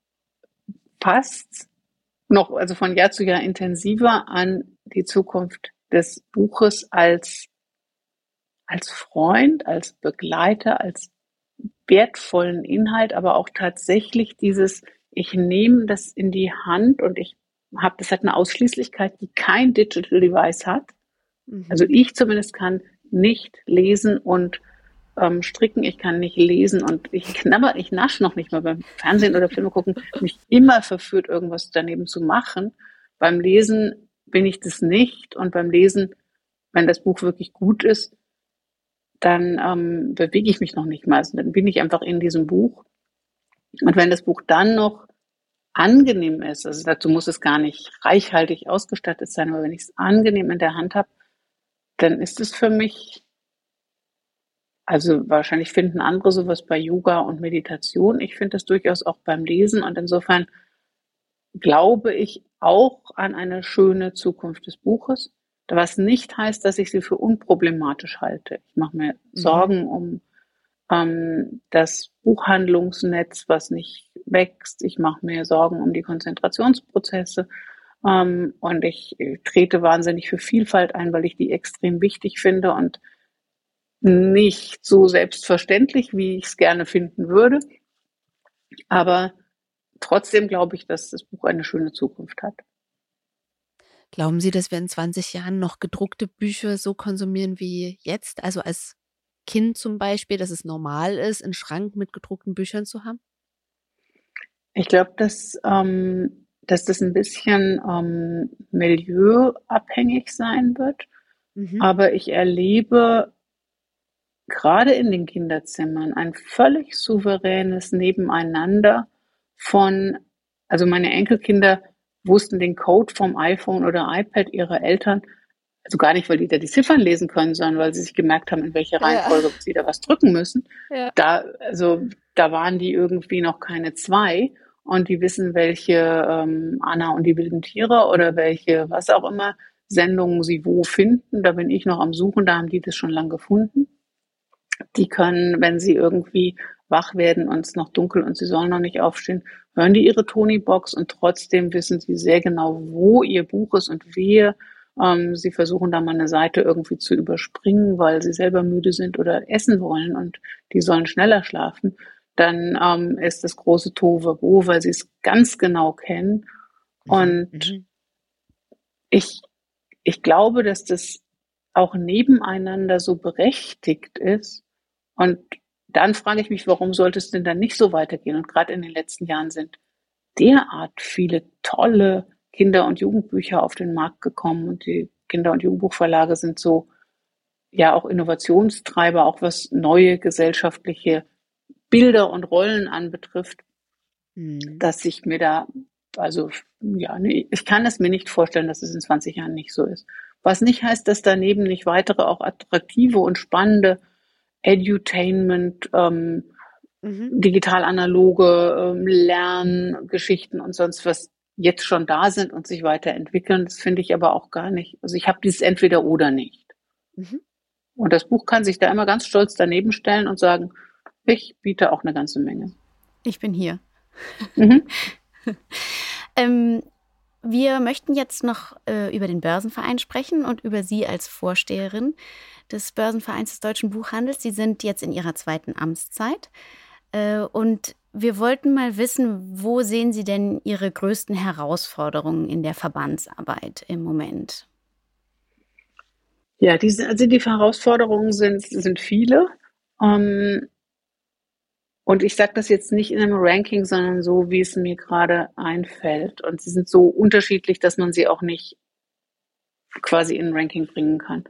fast noch, also von Jahr zu Jahr intensiver an die Zukunft des Buches als, als Freund, als Begleiter, als wertvollen Inhalt, aber auch tatsächlich dieses, ich nehme das in die Hand und ich habe, das hat eine Ausschließlichkeit, die kein Digital Device hat. Mhm. Also ich zumindest kann nicht lesen und ähm, stricken, ich kann nicht lesen und ich knabber, ich nasche noch nicht mal beim Fernsehen oder Filme gucken, mich immer verführt, irgendwas daneben zu machen. Beim Lesen bin ich das nicht. Und beim Lesen, wenn das Buch wirklich gut ist, dann ähm, bewege ich mich noch nicht mal. Also dann bin ich einfach in diesem Buch. Und wenn das Buch dann noch angenehm ist, also dazu muss es gar nicht reichhaltig ausgestattet sein, aber wenn ich es angenehm in der Hand habe, dann ist es für mich, also wahrscheinlich finden andere sowas bei Yoga und Meditation. Ich finde das durchaus auch beim Lesen und insofern glaube ich auch an eine schöne Zukunft des Buches, was nicht heißt, dass ich sie für unproblematisch halte. Ich mache mir mhm. Sorgen um ähm, das Buchhandlungsnetz, was nicht wächst. Ich mache mir Sorgen um die Konzentrationsprozesse. Ähm, und ich trete wahnsinnig für Vielfalt ein, weil ich die extrem wichtig finde und nicht so selbstverständlich, wie ich es gerne finden würde. Aber trotzdem glaube ich, dass das Buch eine schöne Zukunft hat. Glauben Sie, dass wir in 20 Jahren noch gedruckte Bücher so konsumieren wie jetzt? Also als Kind zum Beispiel, dass es normal ist, einen Schrank mit gedruckten Büchern zu haben? Ich glaube, dass, ähm, dass das ein bisschen ähm, milieuabhängig sein wird. Mhm. Aber ich erlebe gerade in den Kinderzimmern ein völlig souveränes Nebeneinander von, also meine Enkelkinder wussten den Code vom iPhone oder iPad ihrer Eltern, also gar nicht, weil die da die Ziffern lesen können, sondern weil sie sich gemerkt haben, in welcher Reihenfolge ja. sie da was drücken müssen. Ja. Da, also, da waren die irgendwie noch keine zwei und die wissen, welche ähm, Anna und die wilden Tiere oder welche, was auch immer, Sendungen sie wo finden. Da bin ich noch am Suchen, da haben die das schon lang gefunden. Die können, wenn sie irgendwie wach werden und es noch dunkel und sie sollen noch nicht aufstehen, hören die ihre Tony-Box und trotzdem wissen sie sehr genau, wo ihr Buch ist und wer. Ähm, sie versuchen da mal eine Seite irgendwie zu überspringen, weil sie selber müde sind oder essen wollen und die sollen schneller schlafen. Dann ähm, ist das große Tohuwabohu, weil sie es ganz genau kennen. Mhm. Und mhm. ich, ich glaube, dass das auch nebeneinander so berechtigt ist. Und dann frage ich mich, warum sollte es denn dann nicht so weitergehen? Und gerade in den letzten Jahren sind derart viele tolle Kinder- und Jugendbücher auf den Markt gekommen und die Kinder- und Jugendbuchverlage sind so ja auch Innovationstreiber, auch was neue gesellschaftliche Bilder und Rollen anbetrifft, mhm. dass ich mir da, also ja, nee, ich kann es mir nicht vorstellen, dass es in 20 Jahren nicht so ist. Was nicht heißt, dass daneben nicht weitere auch attraktive und spannende Edutainment, ähm, mhm. digital-analoge ähm, Lerngeschichten und sonst was jetzt schon da sind und sich weiterentwickeln. Das finde ich aber auch gar nicht. Also ich habe dieses entweder oder nicht. Mhm. Und das Buch kann sich da immer ganz stolz daneben stellen und sagen, ich biete auch eine ganze Menge. Ich bin hier. Mhm. ähm, wir möchten jetzt noch äh, über den Börsenverein sprechen und über Sie als Vorsteherin des Börsenvereins des deutschen Buchhandels. Sie sind jetzt in Ihrer zweiten Amtszeit. Äh, und wir wollten mal wissen, wo sehen Sie denn Ihre größten Herausforderungen in der Verbandsarbeit im Moment? Ja, diese, also die Herausforderungen sind, sind viele. Ähm, und ich sage das jetzt nicht in einem Ranking, sondern so, wie es mir gerade einfällt. Und sie sind so unterschiedlich, dass man sie auch nicht quasi in ein Ranking bringen kann.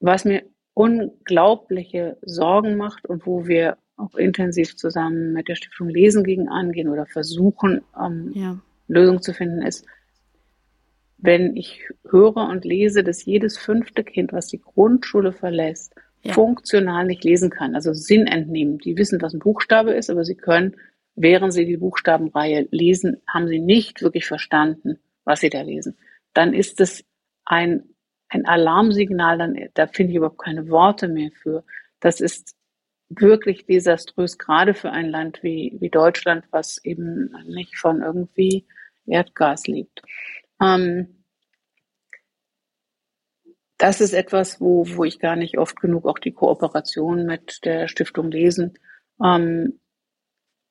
Was mir unglaubliche Sorgen macht und wo wir auch intensiv zusammen mit der Stiftung Lesen gegen angehen oder versuchen, ähm, ja. Lösungen zu finden, ist, wenn ich höre und lese, dass jedes fünfte Kind, was die Grundschule verlässt, ja. funktional nicht lesen kann, also Sinn entnehmen. Die wissen, was ein Buchstabe ist, aber sie können, während sie die Buchstabenreihe lesen, haben sie nicht wirklich verstanden, was sie da lesen. Dann ist es ein, ein Alarmsignal, dann, da finde ich überhaupt keine Worte mehr für. Das ist wirklich desaströs, gerade für ein Land wie, wie Deutschland, was eben nicht von irgendwie Erdgas lebt. Ähm, das ist etwas, wo, wo ich gar nicht oft genug auch die Kooperation mit der Stiftung Lesen ähm,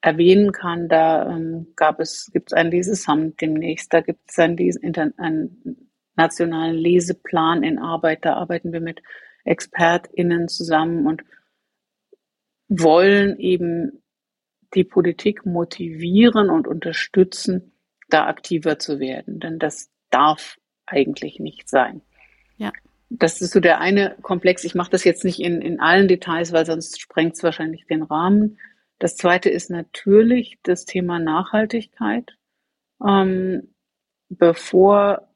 erwähnen kann. Da ähm, gab es, gibt es ein Lesesamt demnächst, da gibt es einen, einen nationalen Leseplan in Arbeit, da arbeiten wir mit ExpertInnen zusammen und wollen eben die Politik motivieren und unterstützen, da aktiver zu werden. Denn das darf eigentlich nicht sein. Ja das ist so der eine Komplex. Ich mache das jetzt nicht in, in allen Details, weil sonst sprengt es wahrscheinlich den Rahmen. Das zweite ist natürlich das Thema Nachhaltigkeit. Ähm, bevor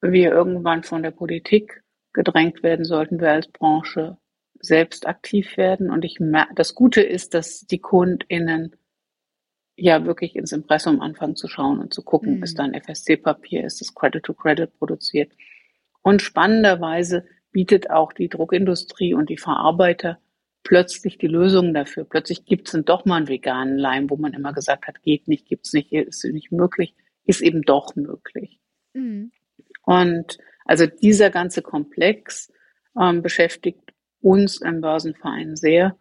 wir irgendwann von der Politik gedrängt werden, sollten wir als Branche selbst aktiv werden. Und ich merke, das Gute ist, dass die KundInnen ja wirklich ins Impressum anfangen zu schauen und zu gucken, mhm. ist da ein FSC-Papier, ist das Credit to Credit produziert. Und spannenderweise bietet auch die Druckindustrie und die Verarbeiter plötzlich die Lösungen dafür. Plötzlich gibt es dann doch mal einen veganen Leim, wo man immer gesagt hat, geht nicht, gibt's nicht, ist nicht möglich, ist eben doch möglich. Mhm. Und also dieser ganze Komplex ähm, beschäftigt uns im Börsenverein sehr.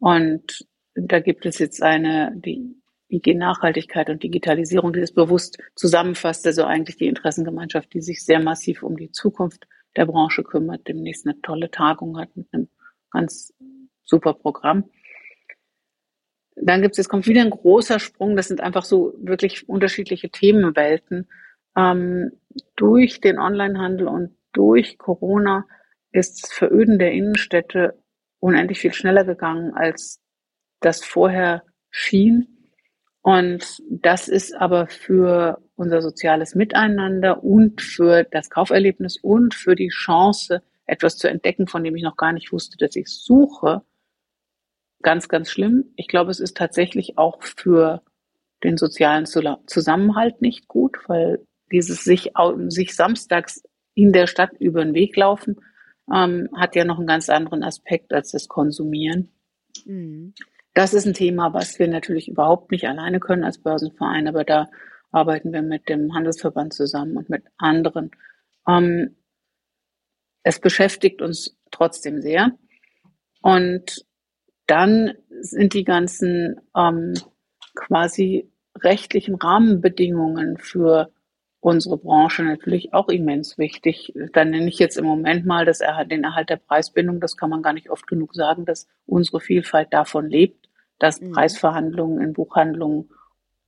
Und da gibt es jetzt eine, die IG Nachhaltigkeit und Digitalisierung, die das bewusst zusammenfasst, also eigentlich die Interessengemeinschaft, die sich sehr massiv um die Zukunft der Branche kümmert, demnächst eine tolle Tagung hat mit einem ganz super Programm. Dann gibt es, jetzt kommt wieder ein großer Sprung, das sind einfach so wirklich unterschiedliche Themenwelten. Ähm, durch den Onlinehandel und durch Corona ist das Veröden der Innenstädte unendlich viel schneller gegangen, als das vorher schien. Und das ist aber für unser soziales Miteinander und für das Kauferlebnis und für die Chance, etwas zu entdecken, von dem ich noch gar nicht wusste, dass ich suche, ganz, ganz schlimm. Ich glaube, es ist tatsächlich auch für den sozialen Zusammenhalt nicht gut, weil dieses sich, sich samstags in der Stadt über den Weg laufen, ähm, hat ja noch einen ganz anderen Aspekt als das Konsumieren. Mhm. Das ist ein Thema, was wir natürlich überhaupt nicht alleine können als Börsenverein, aber da arbeiten wir mit dem Handelsverband zusammen und mit anderen. Ähm, es beschäftigt uns trotzdem sehr. Und dann sind die ganzen ähm, quasi rechtlichen Rahmenbedingungen für unsere Branche natürlich auch immens wichtig. Da nenne ich jetzt im Moment mal das den Erhalt der Preisbindung. Das kann man gar nicht oft genug sagen, dass unsere Vielfalt davon lebt, dass mhm. Preisverhandlungen in Buchhandlungen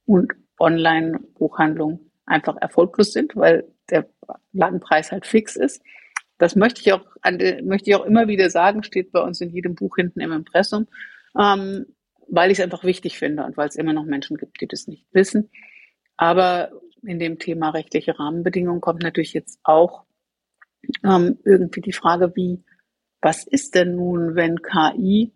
und Online-Buchhandlungen einfach erfolglos sind, weil der Ladenpreis halt fix ist. Das möchte ich auch, möchte ich auch immer wieder sagen, steht bei uns in jedem Buch hinten im Impressum, ähm, weil ich es einfach wichtig finde und weil es immer noch Menschen gibt, die das nicht wissen. Aber in dem Thema rechtliche Rahmenbedingungen kommt natürlich jetzt auch ähm, irgendwie die Frage, wie, was ist denn nun, wenn KI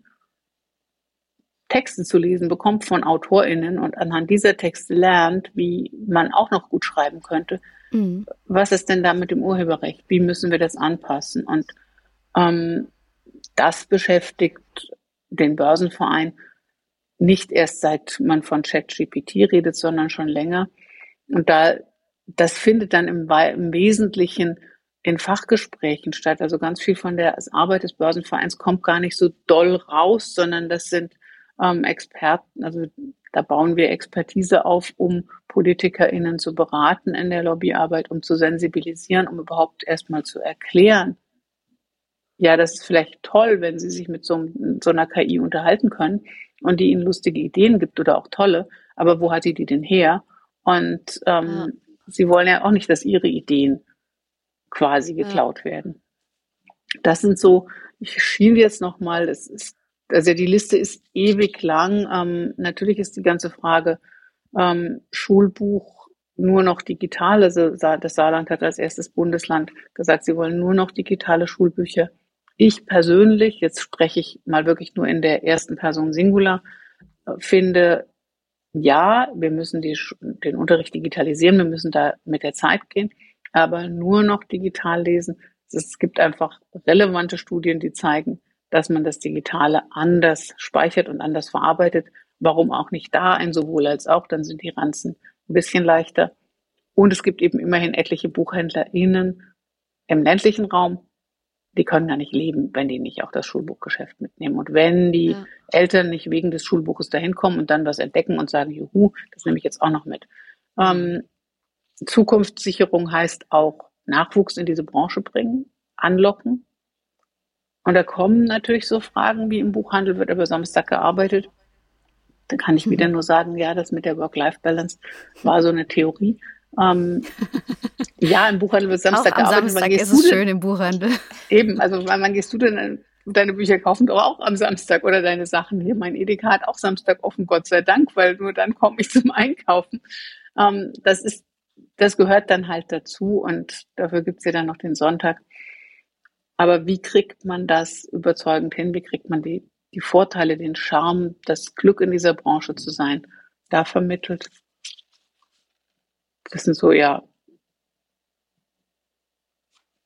Texte zu lesen bekommt von AutorInnen und anhand dieser Texte lernt, wie man auch noch gut schreiben könnte. Mhm. Was ist denn da mit dem Urheberrecht? Wie müssen wir das anpassen? Und ähm, das beschäftigt den Börsenverein nicht erst seit man von ChatGPT redet, sondern schon länger. Und da, das findet dann im, im Wesentlichen in Fachgesprächen statt. Also ganz viel von der Arbeit des Börsenvereins kommt gar nicht so doll raus, sondern das sind ähm, Experten, also da bauen wir Expertise auf, um PolitikerInnen zu beraten in der Lobbyarbeit, um zu sensibilisieren, um überhaupt erstmal zu erklären, ja, das ist vielleicht toll, wenn Sie sich mit so, so einer KI unterhalten können und die Ihnen lustige Ideen gibt oder auch tolle, aber wo hat sie die denn her? Und ähm, ja. Sie wollen ja auch nicht, dass Ihre Ideen quasi geklaut ja. werden. Das sind so, ich schiele jetzt nochmal, das ist also die Liste ist ewig lang. Ähm, natürlich ist die ganze Frage ähm, Schulbuch nur noch digital. Also das Saarland hat als erstes Bundesland gesagt, sie wollen nur noch digitale Schulbücher. Ich persönlich, jetzt spreche ich mal wirklich nur in der ersten Person Singular, äh, finde, ja, wir müssen die, den Unterricht digitalisieren, wir müssen da mit der Zeit gehen, aber nur noch digital lesen. Es gibt einfach relevante Studien, die zeigen, dass man das Digitale anders speichert und anders verarbeitet. Warum auch nicht da ein sowohl als auch, dann sind die Ranzen ein bisschen leichter. Und es gibt eben immerhin etliche BuchhändlerInnen im ländlichen Raum, die können gar nicht leben, wenn die nicht auch das Schulbuchgeschäft mitnehmen. Und wenn die ja. Eltern nicht wegen des Schulbuches dahin kommen und dann was entdecken und sagen, juhu, das nehme ich jetzt auch noch mit. Ähm, Zukunftssicherung heißt auch Nachwuchs in diese Branche bringen, anlocken, und da kommen natürlich so Fragen wie im Buchhandel wird aber Samstag gearbeitet. Da kann ich wieder mhm. nur sagen, ja, das mit der Work-Life-Balance war so eine Theorie. Ähm, ja, im Buchhandel wird Samstag auch am gearbeitet. Samstag ist es schön im Buchhandel. Eben, also wann, gehst du denn deine Bücher kaufen doch auch am Samstag oder deine Sachen hier. Mein Edeka hat auch Samstag offen, Gott sei Dank, weil nur dann komme ich zum Einkaufen. Ähm, das ist, das gehört dann halt dazu und dafür gibt's ja dann noch den Sonntag. Aber wie kriegt man das überzeugend hin? Wie kriegt man die, die Vorteile, den Charme, das Glück in dieser Branche zu sein, da vermittelt? Das sind so, ja,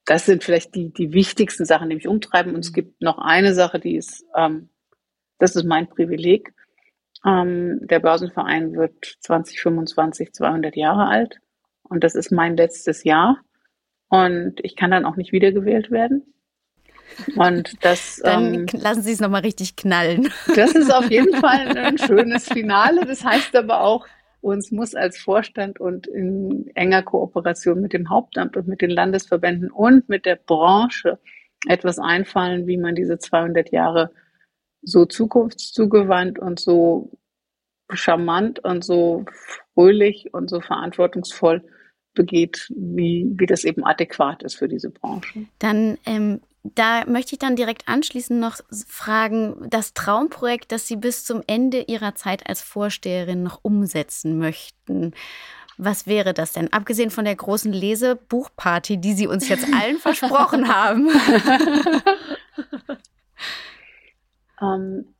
das sind vielleicht die, die wichtigsten Sachen, die mich umtreiben. Und es gibt noch eine Sache, die ist, ähm, das ist mein Privileg. Ähm, der Börsenverein wird 2025 200 Jahre alt. Und das ist mein letztes Jahr. Und ich kann dann auch nicht wiedergewählt werden. Und das. Dann ähm, lassen Sie es nochmal richtig knallen. Das ist auf jeden Fall ein schönes Finale. Das heißt aber auch, uns muss als Vorstand und in enger Kooperation mit dem Hauptamt und mit den Landesverbänden und mit der Branche etwas einfallen, wie man diese 200 Jahre so zukunftszugewandt und so charmant und so fröhlich und so verantwortungsvoll begeht, wie, wie das eben adäquat ist für diese Branche. Dann ähm, da möchte ich dann direkt anschließend noch fragen, das Traumprojekt, das Sie bis zum Ende Ihrer Zeit als Vorsteherin noch umsetzen möchten. Was wäre das denn? Abgesehen von der großen Lesebuchparty, die Sie uns jetzt allen versprochen haben. ähm,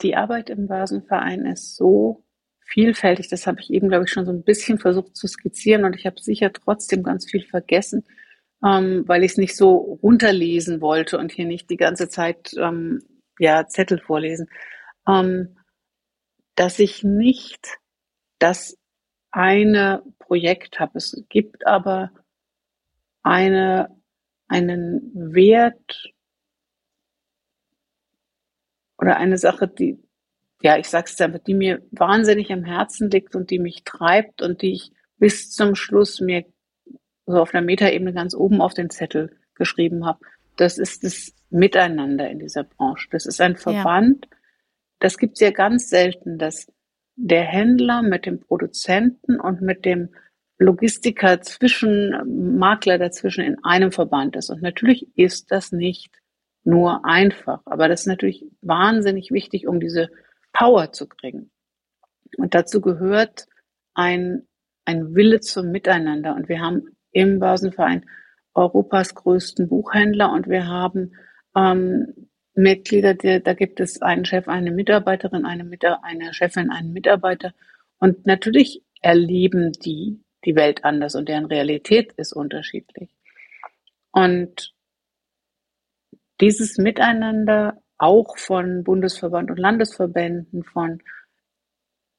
die Arbeit im Börsenverein ist so vielfältig. Das habe ich eben, glaube ich, schon so ein bisschen versucht zu skizzieren und ich habe sicher trotzdem ganz viel vergessen ähm, weil ich es nicht so runterlesen wollte und hier nicht die ganze Zeit ähm, ja, Zettel vorlesen, ähm, dass ich nicht das eine Projekt habe. Es gibt aber eine, einen Wert oder eine Sache, die, ja, ich sag's einfach, die mir wahnsinnig am Herzen liegt und die mich treibt und die ich bis zum Schluss mir so auf der Metaebene ganz oben auf den Zettel geschrieben habe. Das ist das Miteinander in dieser Branche. Das ist ein Verband. Ja. Das gibt's ja ganz selten, dass der Händler mit dem Produzenten und mit dem Logistiker zwischen, Makler dazwischen in einem Verband ist. Und natürlich ist das nicht nur einfach, aber das ist natürlich wahnsinnig wichtig, um diese Power zu kriegen. Und dazu gehört ein, ein Wille zum Miteinander. Und wir haben im Börsenverein Europas größten Buchhändler und wir haben ähm, Mitglieder, die, da gibt es einen Chef, eine Mitarbeiterin, eine, Mita eine Chefin, einen Mitarbeiter. Und natürlich erleben die die Welt anders und deren Realität ist unterschiedlich. Und dieses Miteinander auch von Bundesverband und Landesverbänden, von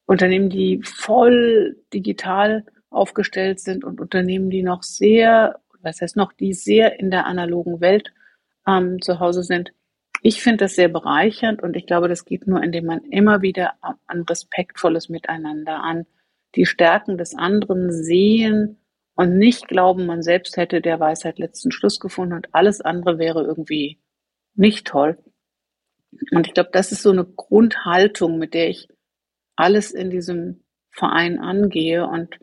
Unternehmen, die voll digital aufgestellt sind und Unternehmen, die noch sehr, was heißt noch, die sehr in der analogen Welt ähm, zu Hause sind, ich finde das sehr bereichernd und ich glaube, das geht nur, indem man immer wieder an respektvolles Miteinander, an die Stärken des anderen sehen und nicht glauben, man selbst hätte der Weisheit letzten Schluss gefunden und alles andere wäre irgendwie nicht toll. Und ich glaube, das ist so eine Grundhaltung, mit der ich alles in diesem Verein angehe. Und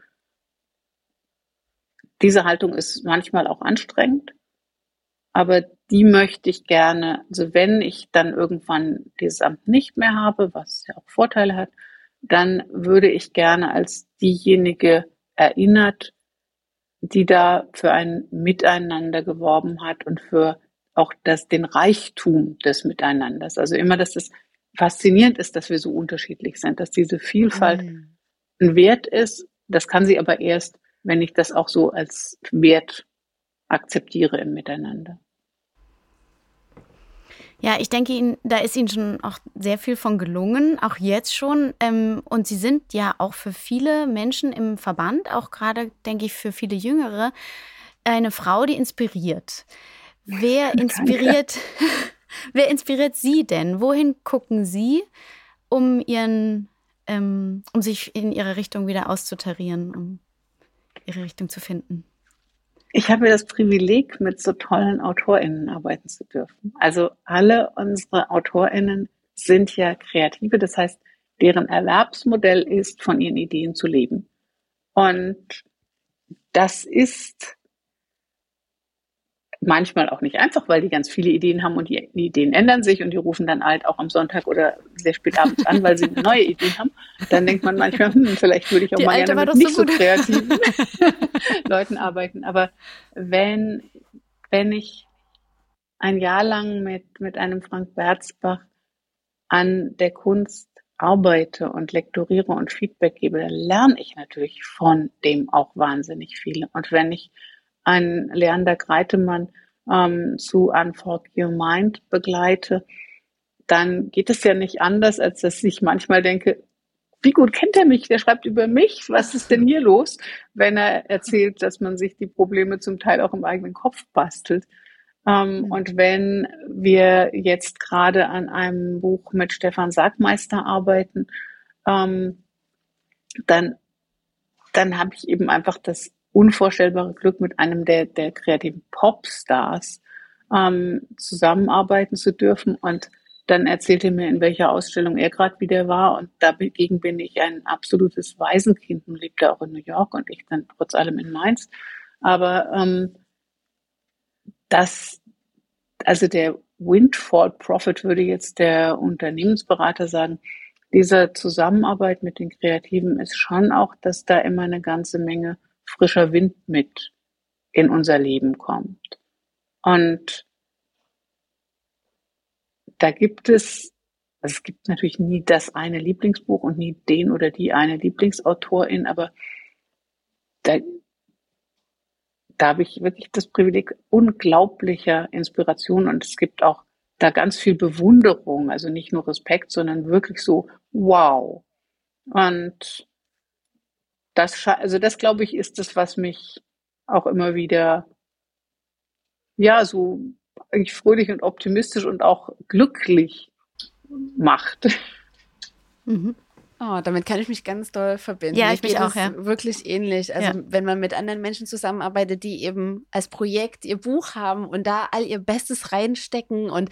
diese Haltung ist manchmal auch anstrengend, aber die möchte ich gerne, also wenn ich dann irgendwann dieses Amt nicht mehr habe, was ja auch Vorteile hat, dann würde ich gerne als diejenige erinnert, die da für ein Miteinander geworben hat und für auch das, den Reichtum des Miteinanders. Also immer, dass es faszinierend ist, dass wir so unterschiedlich sind, dass diese Vielfalt mhm. ein Wert ist. Das kann sie aber erst, wenn ich das auch so als Wert akzeptiere im Miteinander. Ja, ich denke, Ihnen, da ist Ihnen schon auch sehr viel von gelungen, auch jetzt schon. Ähm, und Sie sind ja auch für viele Menschen im Verband, auch gerade, denke ich, für viele Jüngere, eine Frau, die inspiriert. Wer inspiriert, wer inspiriert Sie denn? Wohin gucken Sie, um Ihren, ähm, um sich in Ihre Richtung wieder auszutarieren, Ihre Richtung zu finden? Ich habe das Privileg, mit so tollen AutorInnen arbeiten zu dürfen. Also alle unsere AutorInnen sind ja Kreative, das heißt, deren Erwerbsmodell ist, von ihren Ideen zu leben. Und das ist manchmal auch nicht einfach, weil die ganz viele Ideen haben und die, die, Ideen ändern sich und die rufen dann halt auch am Sonntag oder sehr spät abends an, weil sie neue Ideen haben. Dann denkt man manchmal, hm, vielleicht würde ich auch die mal gerne mit nicht so, so kreativen Leuten arbeiten. Aber wenn, wenn ich ein Jahr lang mit, mit einem Frank Berzbach an der Kunst arbeite und lektoriere und Feedback gebe, dann lerne ich natürlich von dem auch wahnsinnig viel. Und wenn ich ein Leander Greitemann ähm, zu Unfork Your Mind begleite, dann geht es ja nicht anders, als dass ich manchmal denke, wie gut kennt er mich? Der schreibt über mich. Was ist denn hier los? Wenn er erzählt, dass man sich die Probleme zum Teil auch im eigenen Kopf bastelt. Ähm, mhm. Und wenn wir jetzt gerade an einem Buch mit Stefan Sagmeister arbeiten, ähm, dann, dann habe ich eben einfach das unvorstellbare Glück, mit einem der, der kreativen Popstars ähm, zusammenarbeiten zu dürfen. Und dann erzählte er mir, in welcher Ausstellung er gerade wieder war. Und dagegen bin ich ein absolutes Waisenkind und lebte auch in New York und ich dann trotz allem in Mainz. Aber ähm, das, also der Windfall Profit würde jetzt der Unternehmensberater sagen, dieser Zusammenarbeit mit den Kreativen ist schon auch, dass da immer eine ganze Menge frischer Wind mit in unser Leben kommt. Und da gibt es, also es gibt natürlich nie das eine Lieblingsbuch und nie den oder die eine Lieblingsautorin, aber da, da habe ich wirklich das Privileg unglaublicher Inspiration und es gibt auch da ganz viel Bewunderung, also nicht nur Respekt, sondern wirklich so, wow. Und das, also das glaube ich, ist das, was mich auch immer wieder, ja, so eigentlich fröhlich und optimistisch und auch glücklich macht. Mhm. Oh, damit kann ich mich ganz doll verbinden. Ja, ich mich auch, ja. Wirklich ähnlich. Also, ja. wenn man mit anderen Menschen zusammenarbeitet, die eben als Projekt ihr Buch haben und da all ihr Bestes reinstecken und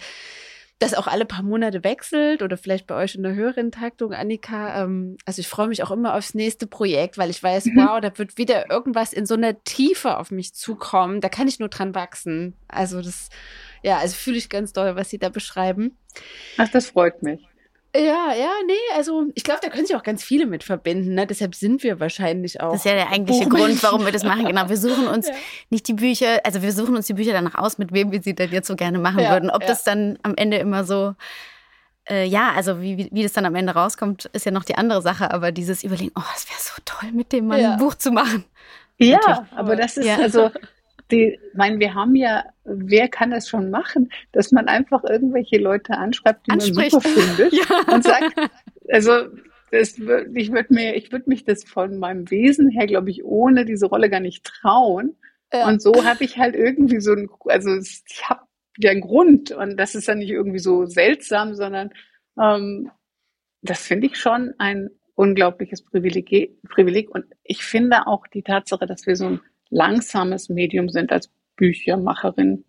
das auch alle paar Monate wechselt oder vielleicht bei euch in der höheren Taktung, Annika. Ähm, also ich freue mich auch immer aufs nächste Projekt, weil ich weiß, mhm. wow, da wird wieder irgendwas in so einer Tiefe auf mich zukommen. Da kann ich nur dran wachsen. Also das, ja, also fühle ich ganz doll, was Sie da beschreiben. Ach, das freut mich. Ja, ja, nee, also ich glaube, da können sich auch ganz viele mit verbinden. Ne? Deshalb sind wir wahrscheinlich auch. Das ist ja der eigentliche Grund, warum wir das machen. Genau, wir suchen uns ja. nicht die Bücher, also wir suchen uns die Bücher danach aus, mit wem wir sie denn jetzt so gerne machen ja, würden. Ob ja. das dann am Ende immer so, äh, ja, also wie, wie, wie das dann am Ende rauskommt, ist ja noch die andere Sache. Aber dieses Überlegen, oh, es wäre so toll, mit dem Mann ein Buch zu machen. Ja, aber das ist also die, mein, wir haben ja, wer kann das schon machen, dass man einfach irgendwelche Leute anschreibt, die Anspricht. man super findet ja. und sagt, also das, ich würde mir, ich würde mich das von meinem Wesen her, glaube ich, ohne diese Rolle gar nicht trauen. Ja. Und so habe ich halt irgendwie so ein, also ich habe ja einen Grund und das ist dann nicht irgendwie so seltsam, sondern ähm, das finde ich schon ein unglaubliches Privileg, Privileg. Und ich finde auch die Tatsache, dass wir so ein langsames Medium sind als Büchermacherin,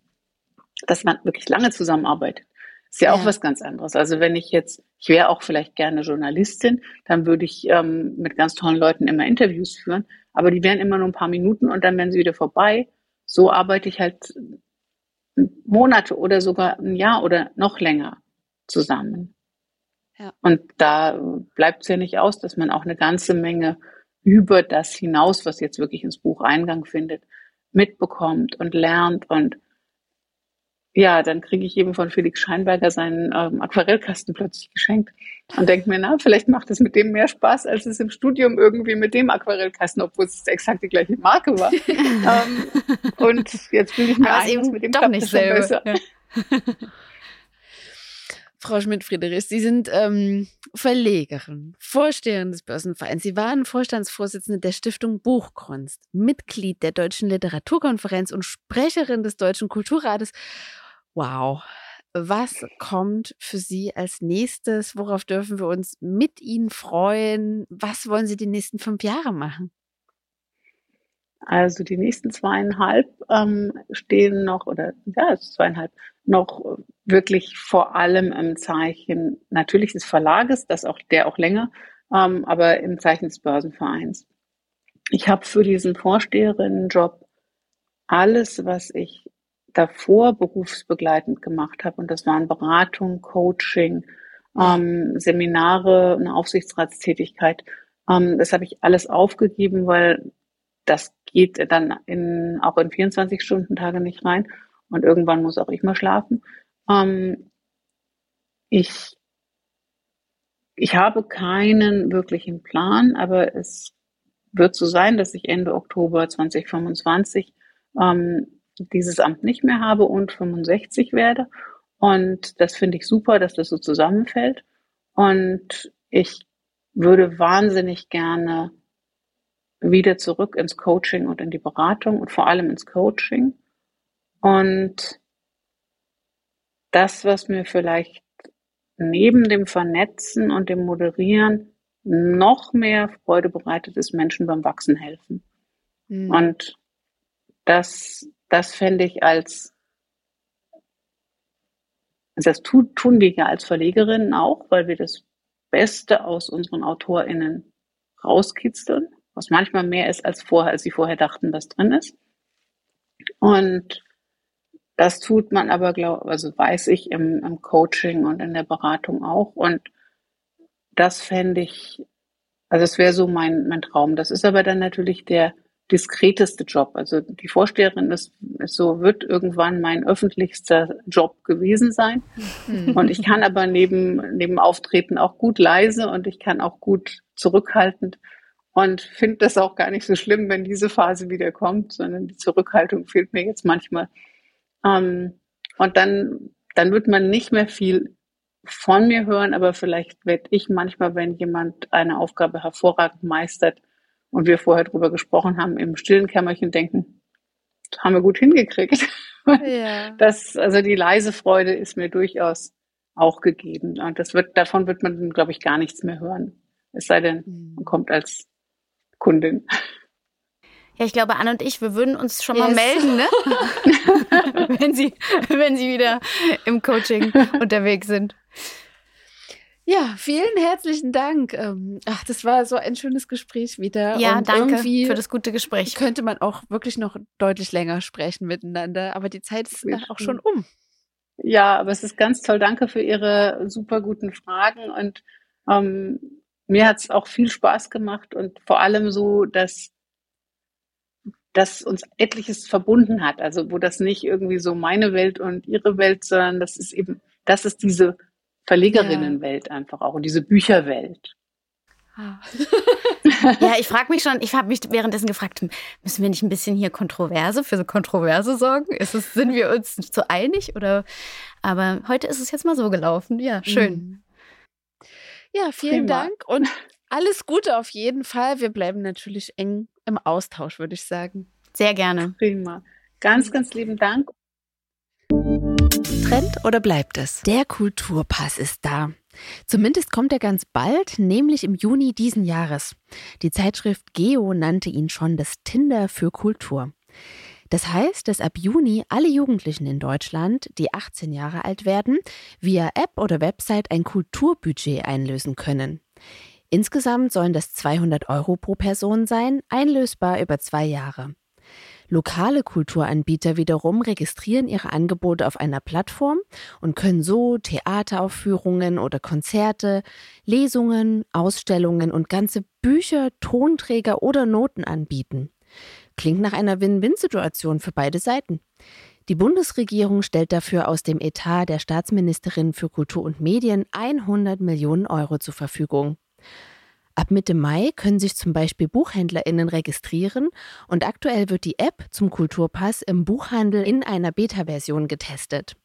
dass man wirklich lange zusammenarbeitet. Ist ja, ja, auch was ganz anderes. Also wenn ich jetzt, ich wäre auch vielleicht gerne Journalistin, dann würde ich ähm, mit ganz tollen Leuten immer Interviews führen, aber die wären immer nur ein paar Minuten und dann wären sie wieder vorbei. So arbeite ich halt Monate oder sogar ein Jahr oder noch länger zusammen. Ja. Und da bleibt es ja nicht aus, dass man auch eine ganze Menge über das hinaus, was jetzt wirklich ins Buch Eingang findet, mitbekommt und lernt und ja, dann kriege ich eben von Felix Scheinberger seinen ähm, Aquarellkasten plötzlich geschenkt und denke mir, na, vielleicht macht es mit dem mehr Spaß, als es im Studium irgendwie mit dem Aquarellkasten, obwohl es exakt die gleiche Marke war. ähm, und jetzt will ich mir ein, mit dem doch nicht selber. Ja. Frau Schmidt-Friedrich, Sie sind ähm, Verlegerin, Vorsteherin des Börsenvereins. Sie waren Vorstandsvorsitzende der Stiftung Buchkunst, Mitglied der Deutschen Literaturkonferenz und Sprecherin des Deutschen Kulturrates. Wow. Was kommt für Sie als nächstes? Worauf dürfen wir uns mit Ihnen freuen? Was wollen Sie die nächsten fünf Jahre machen? Also die nächsten zweieinhalb ähm, stehen noch, oder ja, zweieinhalb, noch wirklich vor allem im Zeichen natürlich des Verlages, das auch der auch länger, ähm, aber im Zeichen des Börsenvereins. Ich habe für diesen Vorsteherinnenjob alles, was ich davor berufsbegleitend gemacht habe, und das waren Beratung, Coaching, ähm, Seminare, eine Aufsichtsratstätigkeit, ähm, das habe ich alles aufgegeben, weil das geht dann in, auch in 24-Stunden-Tage nicht rein. Und irgendwann muss auch ich mal schlafen. Ähm, ich, ich habe keinen wirklichen Plan, aber es wird so sein, dass ich Ende Oktober 2025 ähm, dieses Amt nicht mehr habe und 65 werde. Und das finde ich super, dass das so zusammenfällt. Und ich würde wahnsinnig gerne wieder zurück ins Coaching und in die Beratung und vor allem ins Coaching. Und das, was mir vielleicht neben dem Vernetzen und dem Moderieren noch mehr Freude bereitet, ist Menschen beim Wachsen helfen. Mhm. Und das, das fände ich als, das tun, tun wir ja als Verlegerinnen auch, weil wir das Beste aus unseren AutorInnen rauskitzeln was manchmal mehr ist als vorher, als sie vorher dachten, was drin ist. Und das tut man aber, glaube also weiß ich im, im Coaching und in der Beratung auch. Und das fände ich, also es wäre so mein, mein Traum. Das ist aber dann natürlich der diskreteste Job. Also die Vorsteherin ist, ist so, wird irgendwann mein öffentlichster Job gewesen sein. Mhm. Und ich kann aber neben, neben Auftreten auch gut leise und ich kann auch gut zurückhaltend und finde das auch gar nicht so schlimm, wenn diese Phase wieder kommt, sondern die Zurückhaltung fehlt mir jetzt manchmal. Ähm, und dann dann wird man nicht mehr viel von mir hören, aber vielleicht werde ich manchmal, wenn jemand eine Aufgabe hervorragend meistert und wir vorher drüber gesprochen haben, im stillen Kämmerchen denken, das haben wir gut hingekriegt. Ja. Das, also die leise Freude ist mir durchaus auch gegeben. Und das wird, davon wird man, glaube ich, gar nichts mehr hören. Es sei denn, man mhm. kommt als Kundin. Ja, ich glaube, Anne und ich, wir würden uns schon yes. mal melden, ne? wenn, Sie, wenn Sie wieder im Coaching unterwegs sind. Ja, vielen herzlichen Dank. Ähm, ach, das war so ein schönes Gespräch wieder. Ja, und danke für das gute Gespräch. Könnte man auch wirklich noch deutlich länger sprechen miteinander, aber die Zeit ist ja, auch schon um. Ja, aber es ist ganz toll. Danke für Ihre super guten Fragen und ähm, mir hat es auch viel Spaß gemacht und vor allem so, dass das uns etliches verbunden hat. Also wo das nicht irgendwie so meine Welt und ihre Welt, sondern das ist eben, das ist diese Verlegerinnenwelt einfach auch und diese Bücherwelt. Ah. ja, ich frage mich schon, ich habe mich währenddessen gefragt, müssen wir nicht ein bisschen hier Kontroverse für so Kontroverse sorgen? Ist es, sind wir uns zu einig oder? Aber heute ist es jetzt mal so gelaufen. Ja, schön. Mhm. Ja, vielen Prima. Dank und alles Gute auf jeden Fall. Wir bleiben natürlich eng im Austausch, würde ich sagen. Sehr gerne. Prima. Ganz, ganz lieben Dank. Trend oder bleibt es? Der Kulturpass ist da. Zumindest kommt er ganz bald, nämlich im Juni diesen Jahres. Die Zeitschrift Geo nannte ihn schon das Tinder für Kultur. Das heißt, dass ab Juni alle Jugendlichen in Deutschland, die 18 Jahre alt werden, via App oder Website ein Kulturbudget einlösen können. Insgesamt sollen das 200 Euro pro Person sein, einlösbar über zwei Jahre. Lokale Kulturanbieter wiederum registrieren ihre Angebote auf einer Plattform und können so Theateraufführungen oder Konzerte, Lesungen, Ausstellungen und ganze Bücher, Tonträger oder Noten anbieten. Klingt nach einer Win-Win-Situation für beide Seiten. Die Bundesregierung stellt dafür aus dem Etat der Staatsministerin für Kultur und Medien 100 Millionen Euro zur Verfügung. Ab Mitte Mai können sich zum Beispiel BuchhändlerInnen registrieren und aktuell wird die App zum Kulturpass im Buchhandel in einer Beta-Version getestet.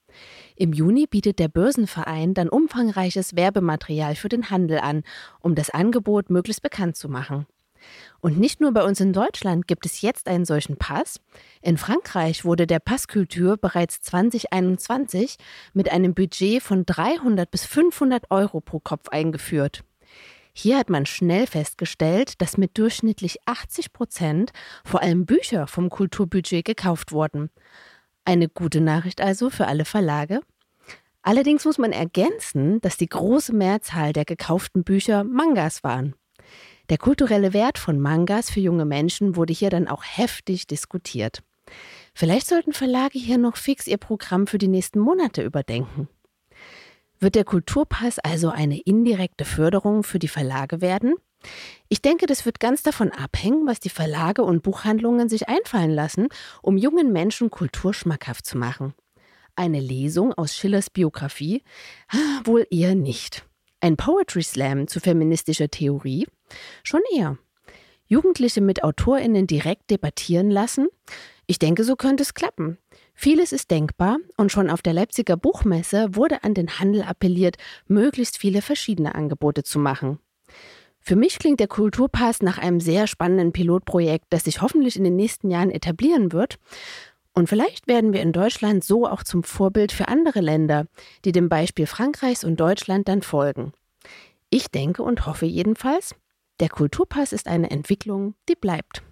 Im Juni bietet der Börsenverein dann umfangreiches Werbematerial für den Handel an, um das Angebot möglichst bekannt zu machen. Und nicht nur bei uns in Deutschland gibt es jetzt einen solchen Pass. In Frankreich wurde der Passkultur bereits 2021 mit einem Budget von 300 bis 500 Euro pro Kopf eingeführt. Hier hat man schnell festgestellt, dass mit durchschnittlich 80 Prozent vor allem Bücher vom Kulturbudget gekauft wurden. Eine gute Nachricht also für alle Verlage. Allerdings muss man ergänzen, dass die große Mehrzahl der gekauften Bücher Mangas waren. Der kulturelle Wert von Mangas für junge Menschen wurde hier dann auch heftig diskutiert. Vielleicht sollten Verlage hier noch fix ihr Programm für die nächsten Monate überdenken. Wird der Kulturpass also eine indirekte Förderung für die Verlage werden? Ich denke, das wird ganz davon abhängen, was die Verlage und Buchhandlungen sich einfallen lassen, um jungen Menschen Kultur schmackhaft zu machen. Eine Lesung aus Schillers Biografie? Ah, wohl eher nicht. Ein Poetry Slam zu feministischer Theorie? Schon eher. Jugendliche mit AutorInnen direkt debattieren lassen? Ich denke, so könnte es klappen. Vieles ist denkbar und schon auf der Leipziger Buchmesse wurde an den Handel appelliert, möglichst viele verschiedene Angebote zu machen. Für mich klingt der Kulturpass nach einem sehr spannenden Pilotprojekt, das sich hoffentlich in den nächsten Jahren etablieren wird. Und vielleicht werden wir in Deutschland so auch zum Vorbild für andere Länder, die dem Beispiel Frankreichs und Deutschland dann folgen. Ich denke und hoffe jedenfalls, der Kulturpass ist eine Entwicklung, die bleibt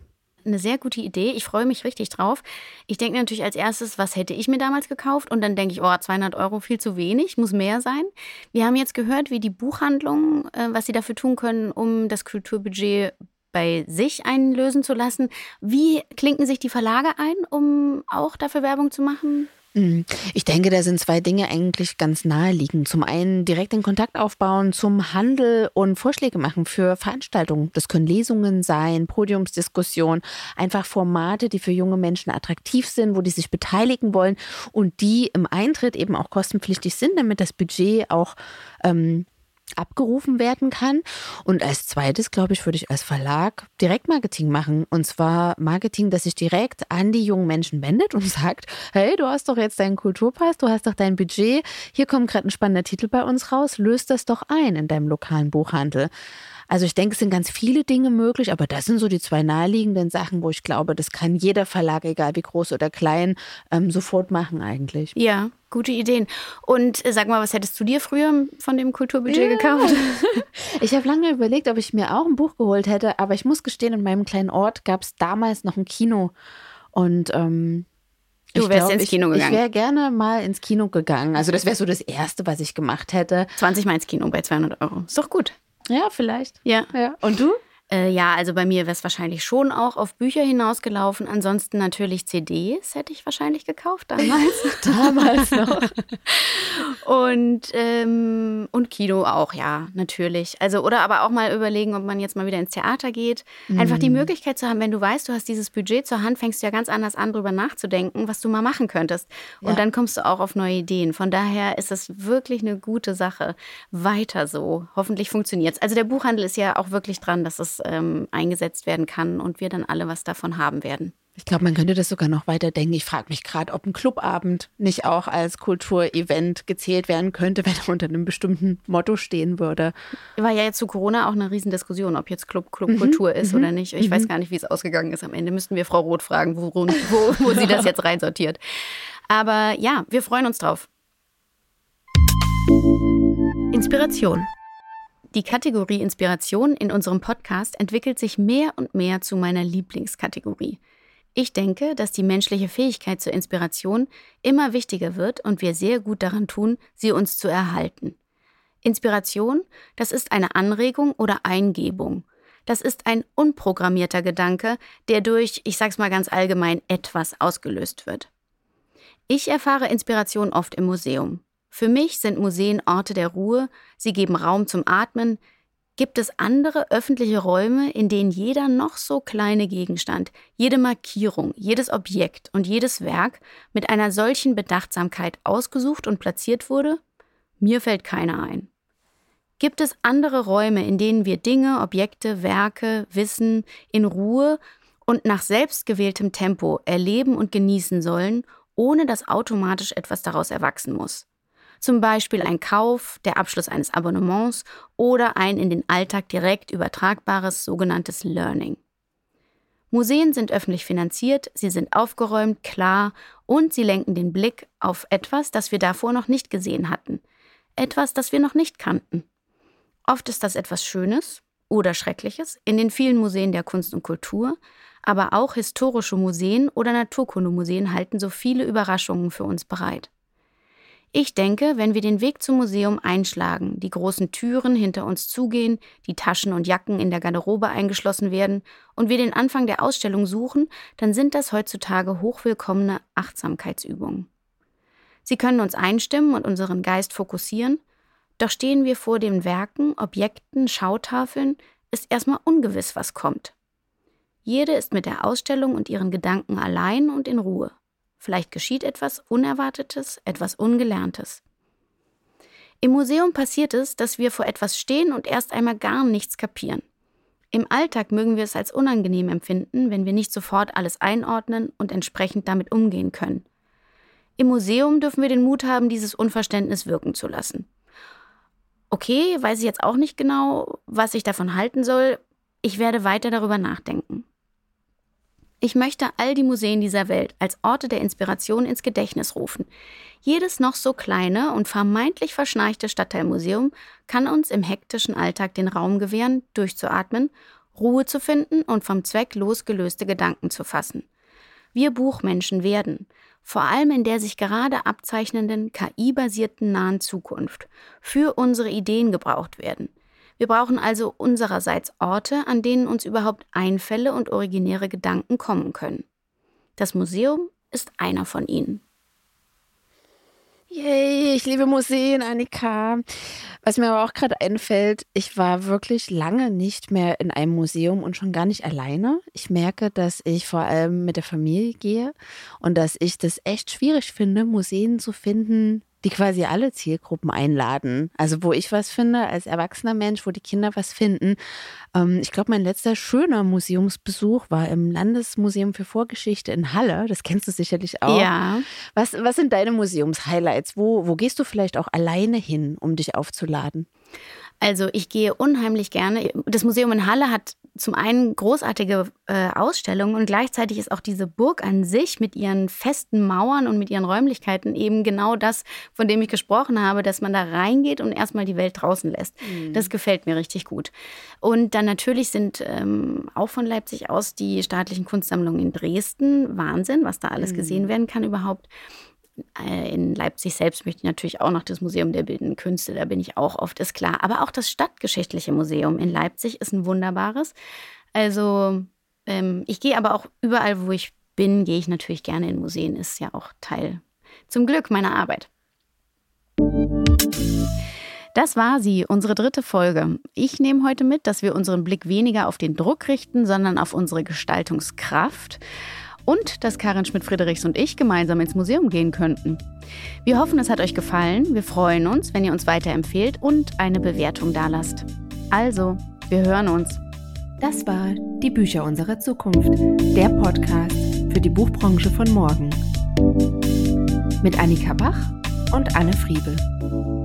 eine sehr gute Idee. Ich freue mich richtig drauf. Ich denke natürlich als erstes, was hätte ich mir damals gekauft? Und dann denke ich, oh, 200 Euro viel zu wenig, muss mehr sein. Wir haben jetzt gehört, wie die Buchhandlungen, äh, was sie dafür tun können, um das Kulturbudget bei sich einlösen zu lassen. Wie klinken sich die Verlage ein, um auch dafür Werbung zu machen? Mhm. Ich denke, da sind zwei Dinge eigentlich ganz naheliegend. Zum einen direkt den Kontakt aufbauen zum Handel und Vorschläge machen für Veranstaltungen. Das können Lesungen sein, Podiumsdiskussionen, einfach Formate, die für junge Menschen attraktiv sind, wo die sich beteiligen wollen und die im Eintritt eben auch kostenpflichtig sind, damit das Budget auch ähm, abgerufen werden kann. Und als zweites, glaube ich, würde ich als Verlag Direktmarketing machen. Und zwar Marketing, das sich direkt an die jungen Menschen wendet und sagt, hey, du hast doch jetzt deinen Kulturpass, du hast doch dein Budget, hier kommt gerade ein spannender Titel bei uns raus, löst das doch ein in deinem lokalen Buchhandel. Also ich denke, es sind ganz viele Dinge möglich, aber das sind so die zwei naheliegenden Sachen, wo ich glaube, das kann jeder Verlag, egal wie groß oder klein, ähm, sofort machen eigentlich. Ja, gute Ideen. Und äh, sag mal, was hättest du dir früher von dem Kulturbudget ja. gekauft? ich habe lange überlegt, ob ich mir auch ein Buch geholt hätte, aber ich muss gestehen, in meinem kleinen Ort gab es damals noch ein Kino. Und ähm, Du wärst glaub, ins Kino gegangen. Ich wäre gerne mal ins Kino gegangen. Also das wäre so das Erste, was ich gemacht hätte. 20 Mal ins Kino bei 200 Euro. Ist doch gut. Ja, vielleicht. Ja. ja. Und du? Äh, ja, also bei mir wäre es wahrscheinlich schon auch auf Bücher hinausgelaufen. Ansonsten natürlich CDs hätte ich wahrscheinlich gekauft damals. damals noch. und, ähm, und Kino auch, ja, natürlich. Also, oder aber auch mal überlegen, ob man jetzt mal wieder ins Theater geht. Einfach die mhm. Möglichkeit zu haben, wenn du weißt, du hast dieses Budget zur Hand, fängst du ja ganz anders an, drüber nachzudenken, was du mal machen könntest. Und ja. dann kommst du auch auf neue Ideen. Von daher ist es wirklich eine gute Sache. Weiter so. Hoffentlich funktioniert es. Also der Buchhandel ist ja auch wirklich dran, dass es ähm, eingesetzt werden kann und wir dann alle was davon haben werden. Ich glaube, man könnte das sogar noch weiter denken. Ich frage mich gerade, ob ein Clubabend nicht auch als Kulturevent gezählt werden könnte, wenn er unter einem bestimmten Motto stehen würde. War ja jetzt zu Corona auch eine Riesendiskussion, ob jetzt Club Clubkultur mhm. ist mhm. oder nicht. Ich mhm. weiß gar nicht, wie es ausgegangen ist. Am Ende müssten wir Frau Roth fragen, wo, wo, wo sie das jetzt reinsortiert. Aber ja, wir freuen uns drauf. Inspiration. Die Kategorie Inspiration in unserem Podcast entwickelt sich mehr und mehr zu meiner Lieblingskategorie. Ich denke, dass die menschliche Fähigkeit zur Inspiration immer wichtiger wird und wir sehr gut daran tun, sie uns zu erhalten. Inspiration, das ist eine Anregung oder Eingebung. Das ist ein unprogrammierter Gedanke, der durch, ich sag's mal ganz allgemein, etwas ausgelöst wird. Ich erfahre Inspiration oft im Museum. Für mich sind Museen Orte der Ruhe, sie geben Raum zum Atmen. Gibt es andere öffentliche Räume, in denen jeder noch so kleine Gegenstand, jede Markierung, jedes Objekt und jedes Werk mit einer solchen Bedachtsamkeit ausgesucht und platziert wurde? Mir fällt keiner ein. Gibt es andere Räume, in denen wir Dinge, Objekte, Werke, Wissen in Ruhe und nach selbstgewähltem Tempo erleben und genießen sollen, ohne dass automatisch etwas daraus erwachsen muss? Zum Beispiel ein Kauf, der Abschluss eines Abonnements oder ein in den Alltag direkt übertragbares sogenanntes Learning. Museen sind öffentlich finanziert, sie sind aufgeräumt, klar und sie lenken den Blick auf etwas, das wir davor noch nicht gesehen hatten, etwas, das wir noch nicht kannten. Oft ist das etwas Schönes oder Schreckliches in den vielen Museen der Kunst und Kultur, aber auch historische Museen oder Naturkundemuseen halten so viele Überraschungen für uns bereit. Ich denke, wenn wir den Weg zum Museum einschlagen, die großen Türen hinter uns zugehen, die Taschen und Jacken in der Garderobe eingeschlossen werden und wir den Anfang der Ausstellung suchen, dann sind das heutzutage hochwillkommene Achtsamkeitsübungen. Sie können uns einstimmen und unseren Geist fokussieren, doch stehen wir vor den Werken, Objekten, Schautafeln, ist erstmal ungewiss, was kommt. Jede ist mit der Ausstellung und ihren Gedanken allein und in Ruhe. Vielleicht geschieht etwas Unerwartetes, etwas Ungelerntes. Im Museum passiert es, dass wir vor etwas stehen und erst einmal gar nichts kapieren. Im Alltag mögen wir es als unangenehm empfinden, wenn wir nicht sofort alles einordnen und entsprechend damit umgehen können. Im Museum dürfen wir den Mut haben, dieses Unverständnis wirken zu lassen. Okay, weiß ich jetzt auch nicht genau, was ich davon halten soll. Ich werde weiter darüber nachdenken. Ich möchte all die Museen dieser Welt als Orte der Inspiration ins Gedächtnis rufen. Jedes noch so kleine und vermeintlich verschnarchte Stadtteilmuseum kann uns im hektischen Alltag den Raum gewähren, durchzuatmen, Ruhe zu finden und vom Zweck losgelöste Gedanken zu fassen. Wir Buchmenschen werden, vor allem in der sich gerade abzeichnenden KI-basierten nahen Zukunft, für unsere Ideen gebraucht werden – wir brauchen also unsererseits Orte, an denen uns überhaupt Einfälle und originäre Gedanken kommen können. Das Museum ist einer von ihnen. Yay, ich liebe Museen, Annika. Was mir aber auch gerade einfällt, ich war wirklich lange nicht mehr in einem Museum und schon gar nicht alleine. Ich merke, dass ich vor allem mit der Familie gehe und dass ich das echt schwierig finde, Museen zu finden, die quasi alle Zielgruppen einladen. Also wo ich was finde als erwachsener Mensch, wo die Kinder was finden. Ähm, ich glaube, mein letzter schöner Museumsbesuch war im Landesmuseum für Vorgeschichte in Halle. Das kennst du sicherlich auch. Ja. Was, was sind deine Museumshighlights? Wo, wo gehst du vielleicht auch alleine hin, um dich aufzuladen? Also ich gehe unheimlich gerne. Das Museum in Halle hat zum einen großartige äh, Ausstellungen und gleichzeitig ist auch diese Burg an sich mit ihren festen Mauern und mit ihren Räumlichkeiten eben genau das, von dem ich gesprochen habe, dass man da reingeht und erstmal die Welt draußen lässt. Mhm. Das gefällt mir richtig gut. Und dann natürlich sind ähm, auch von Leipzig aus die staatlichen Kunstsammlungen in Dresden Wahnsinn, was da alles mhm. gesehen werden kann überhaupt. Äh, in Leipzig selbst möchte ich natürlich auch noch das Museum der Bildenden Künste, da bin ich auch oft, ist klar. Aber auch das Stadtgeschichtliche Museum in Leipzig ist ein wunderbares. Also ähm, ich gehe aber auch überall, wo ich bin, gehe ich natürlich gerne in Museen, ist ja auch Teil zum Glück meiner Arbeit. Das war sie, unsere dritte Folge. Ich nehme heute mit, dass wir unseren Blick weniger auf den Druck richten, sondern auf unsere Gestaltungskraft und dass Karin Schmidt-Friedrichs und ich gemeinsam ins Museum gehen könnten. Wir hoffen, es hat euch gefallen. Wir freuen uns, wenn ihr uns weiterempfehlt und eine Bewertung dalasst. Also, wir hören uns. Das war Die Bücher unserer Zukunft, der Podcast für die Buchbranche von morgen. Mit Annika Bach und Anne Friebel.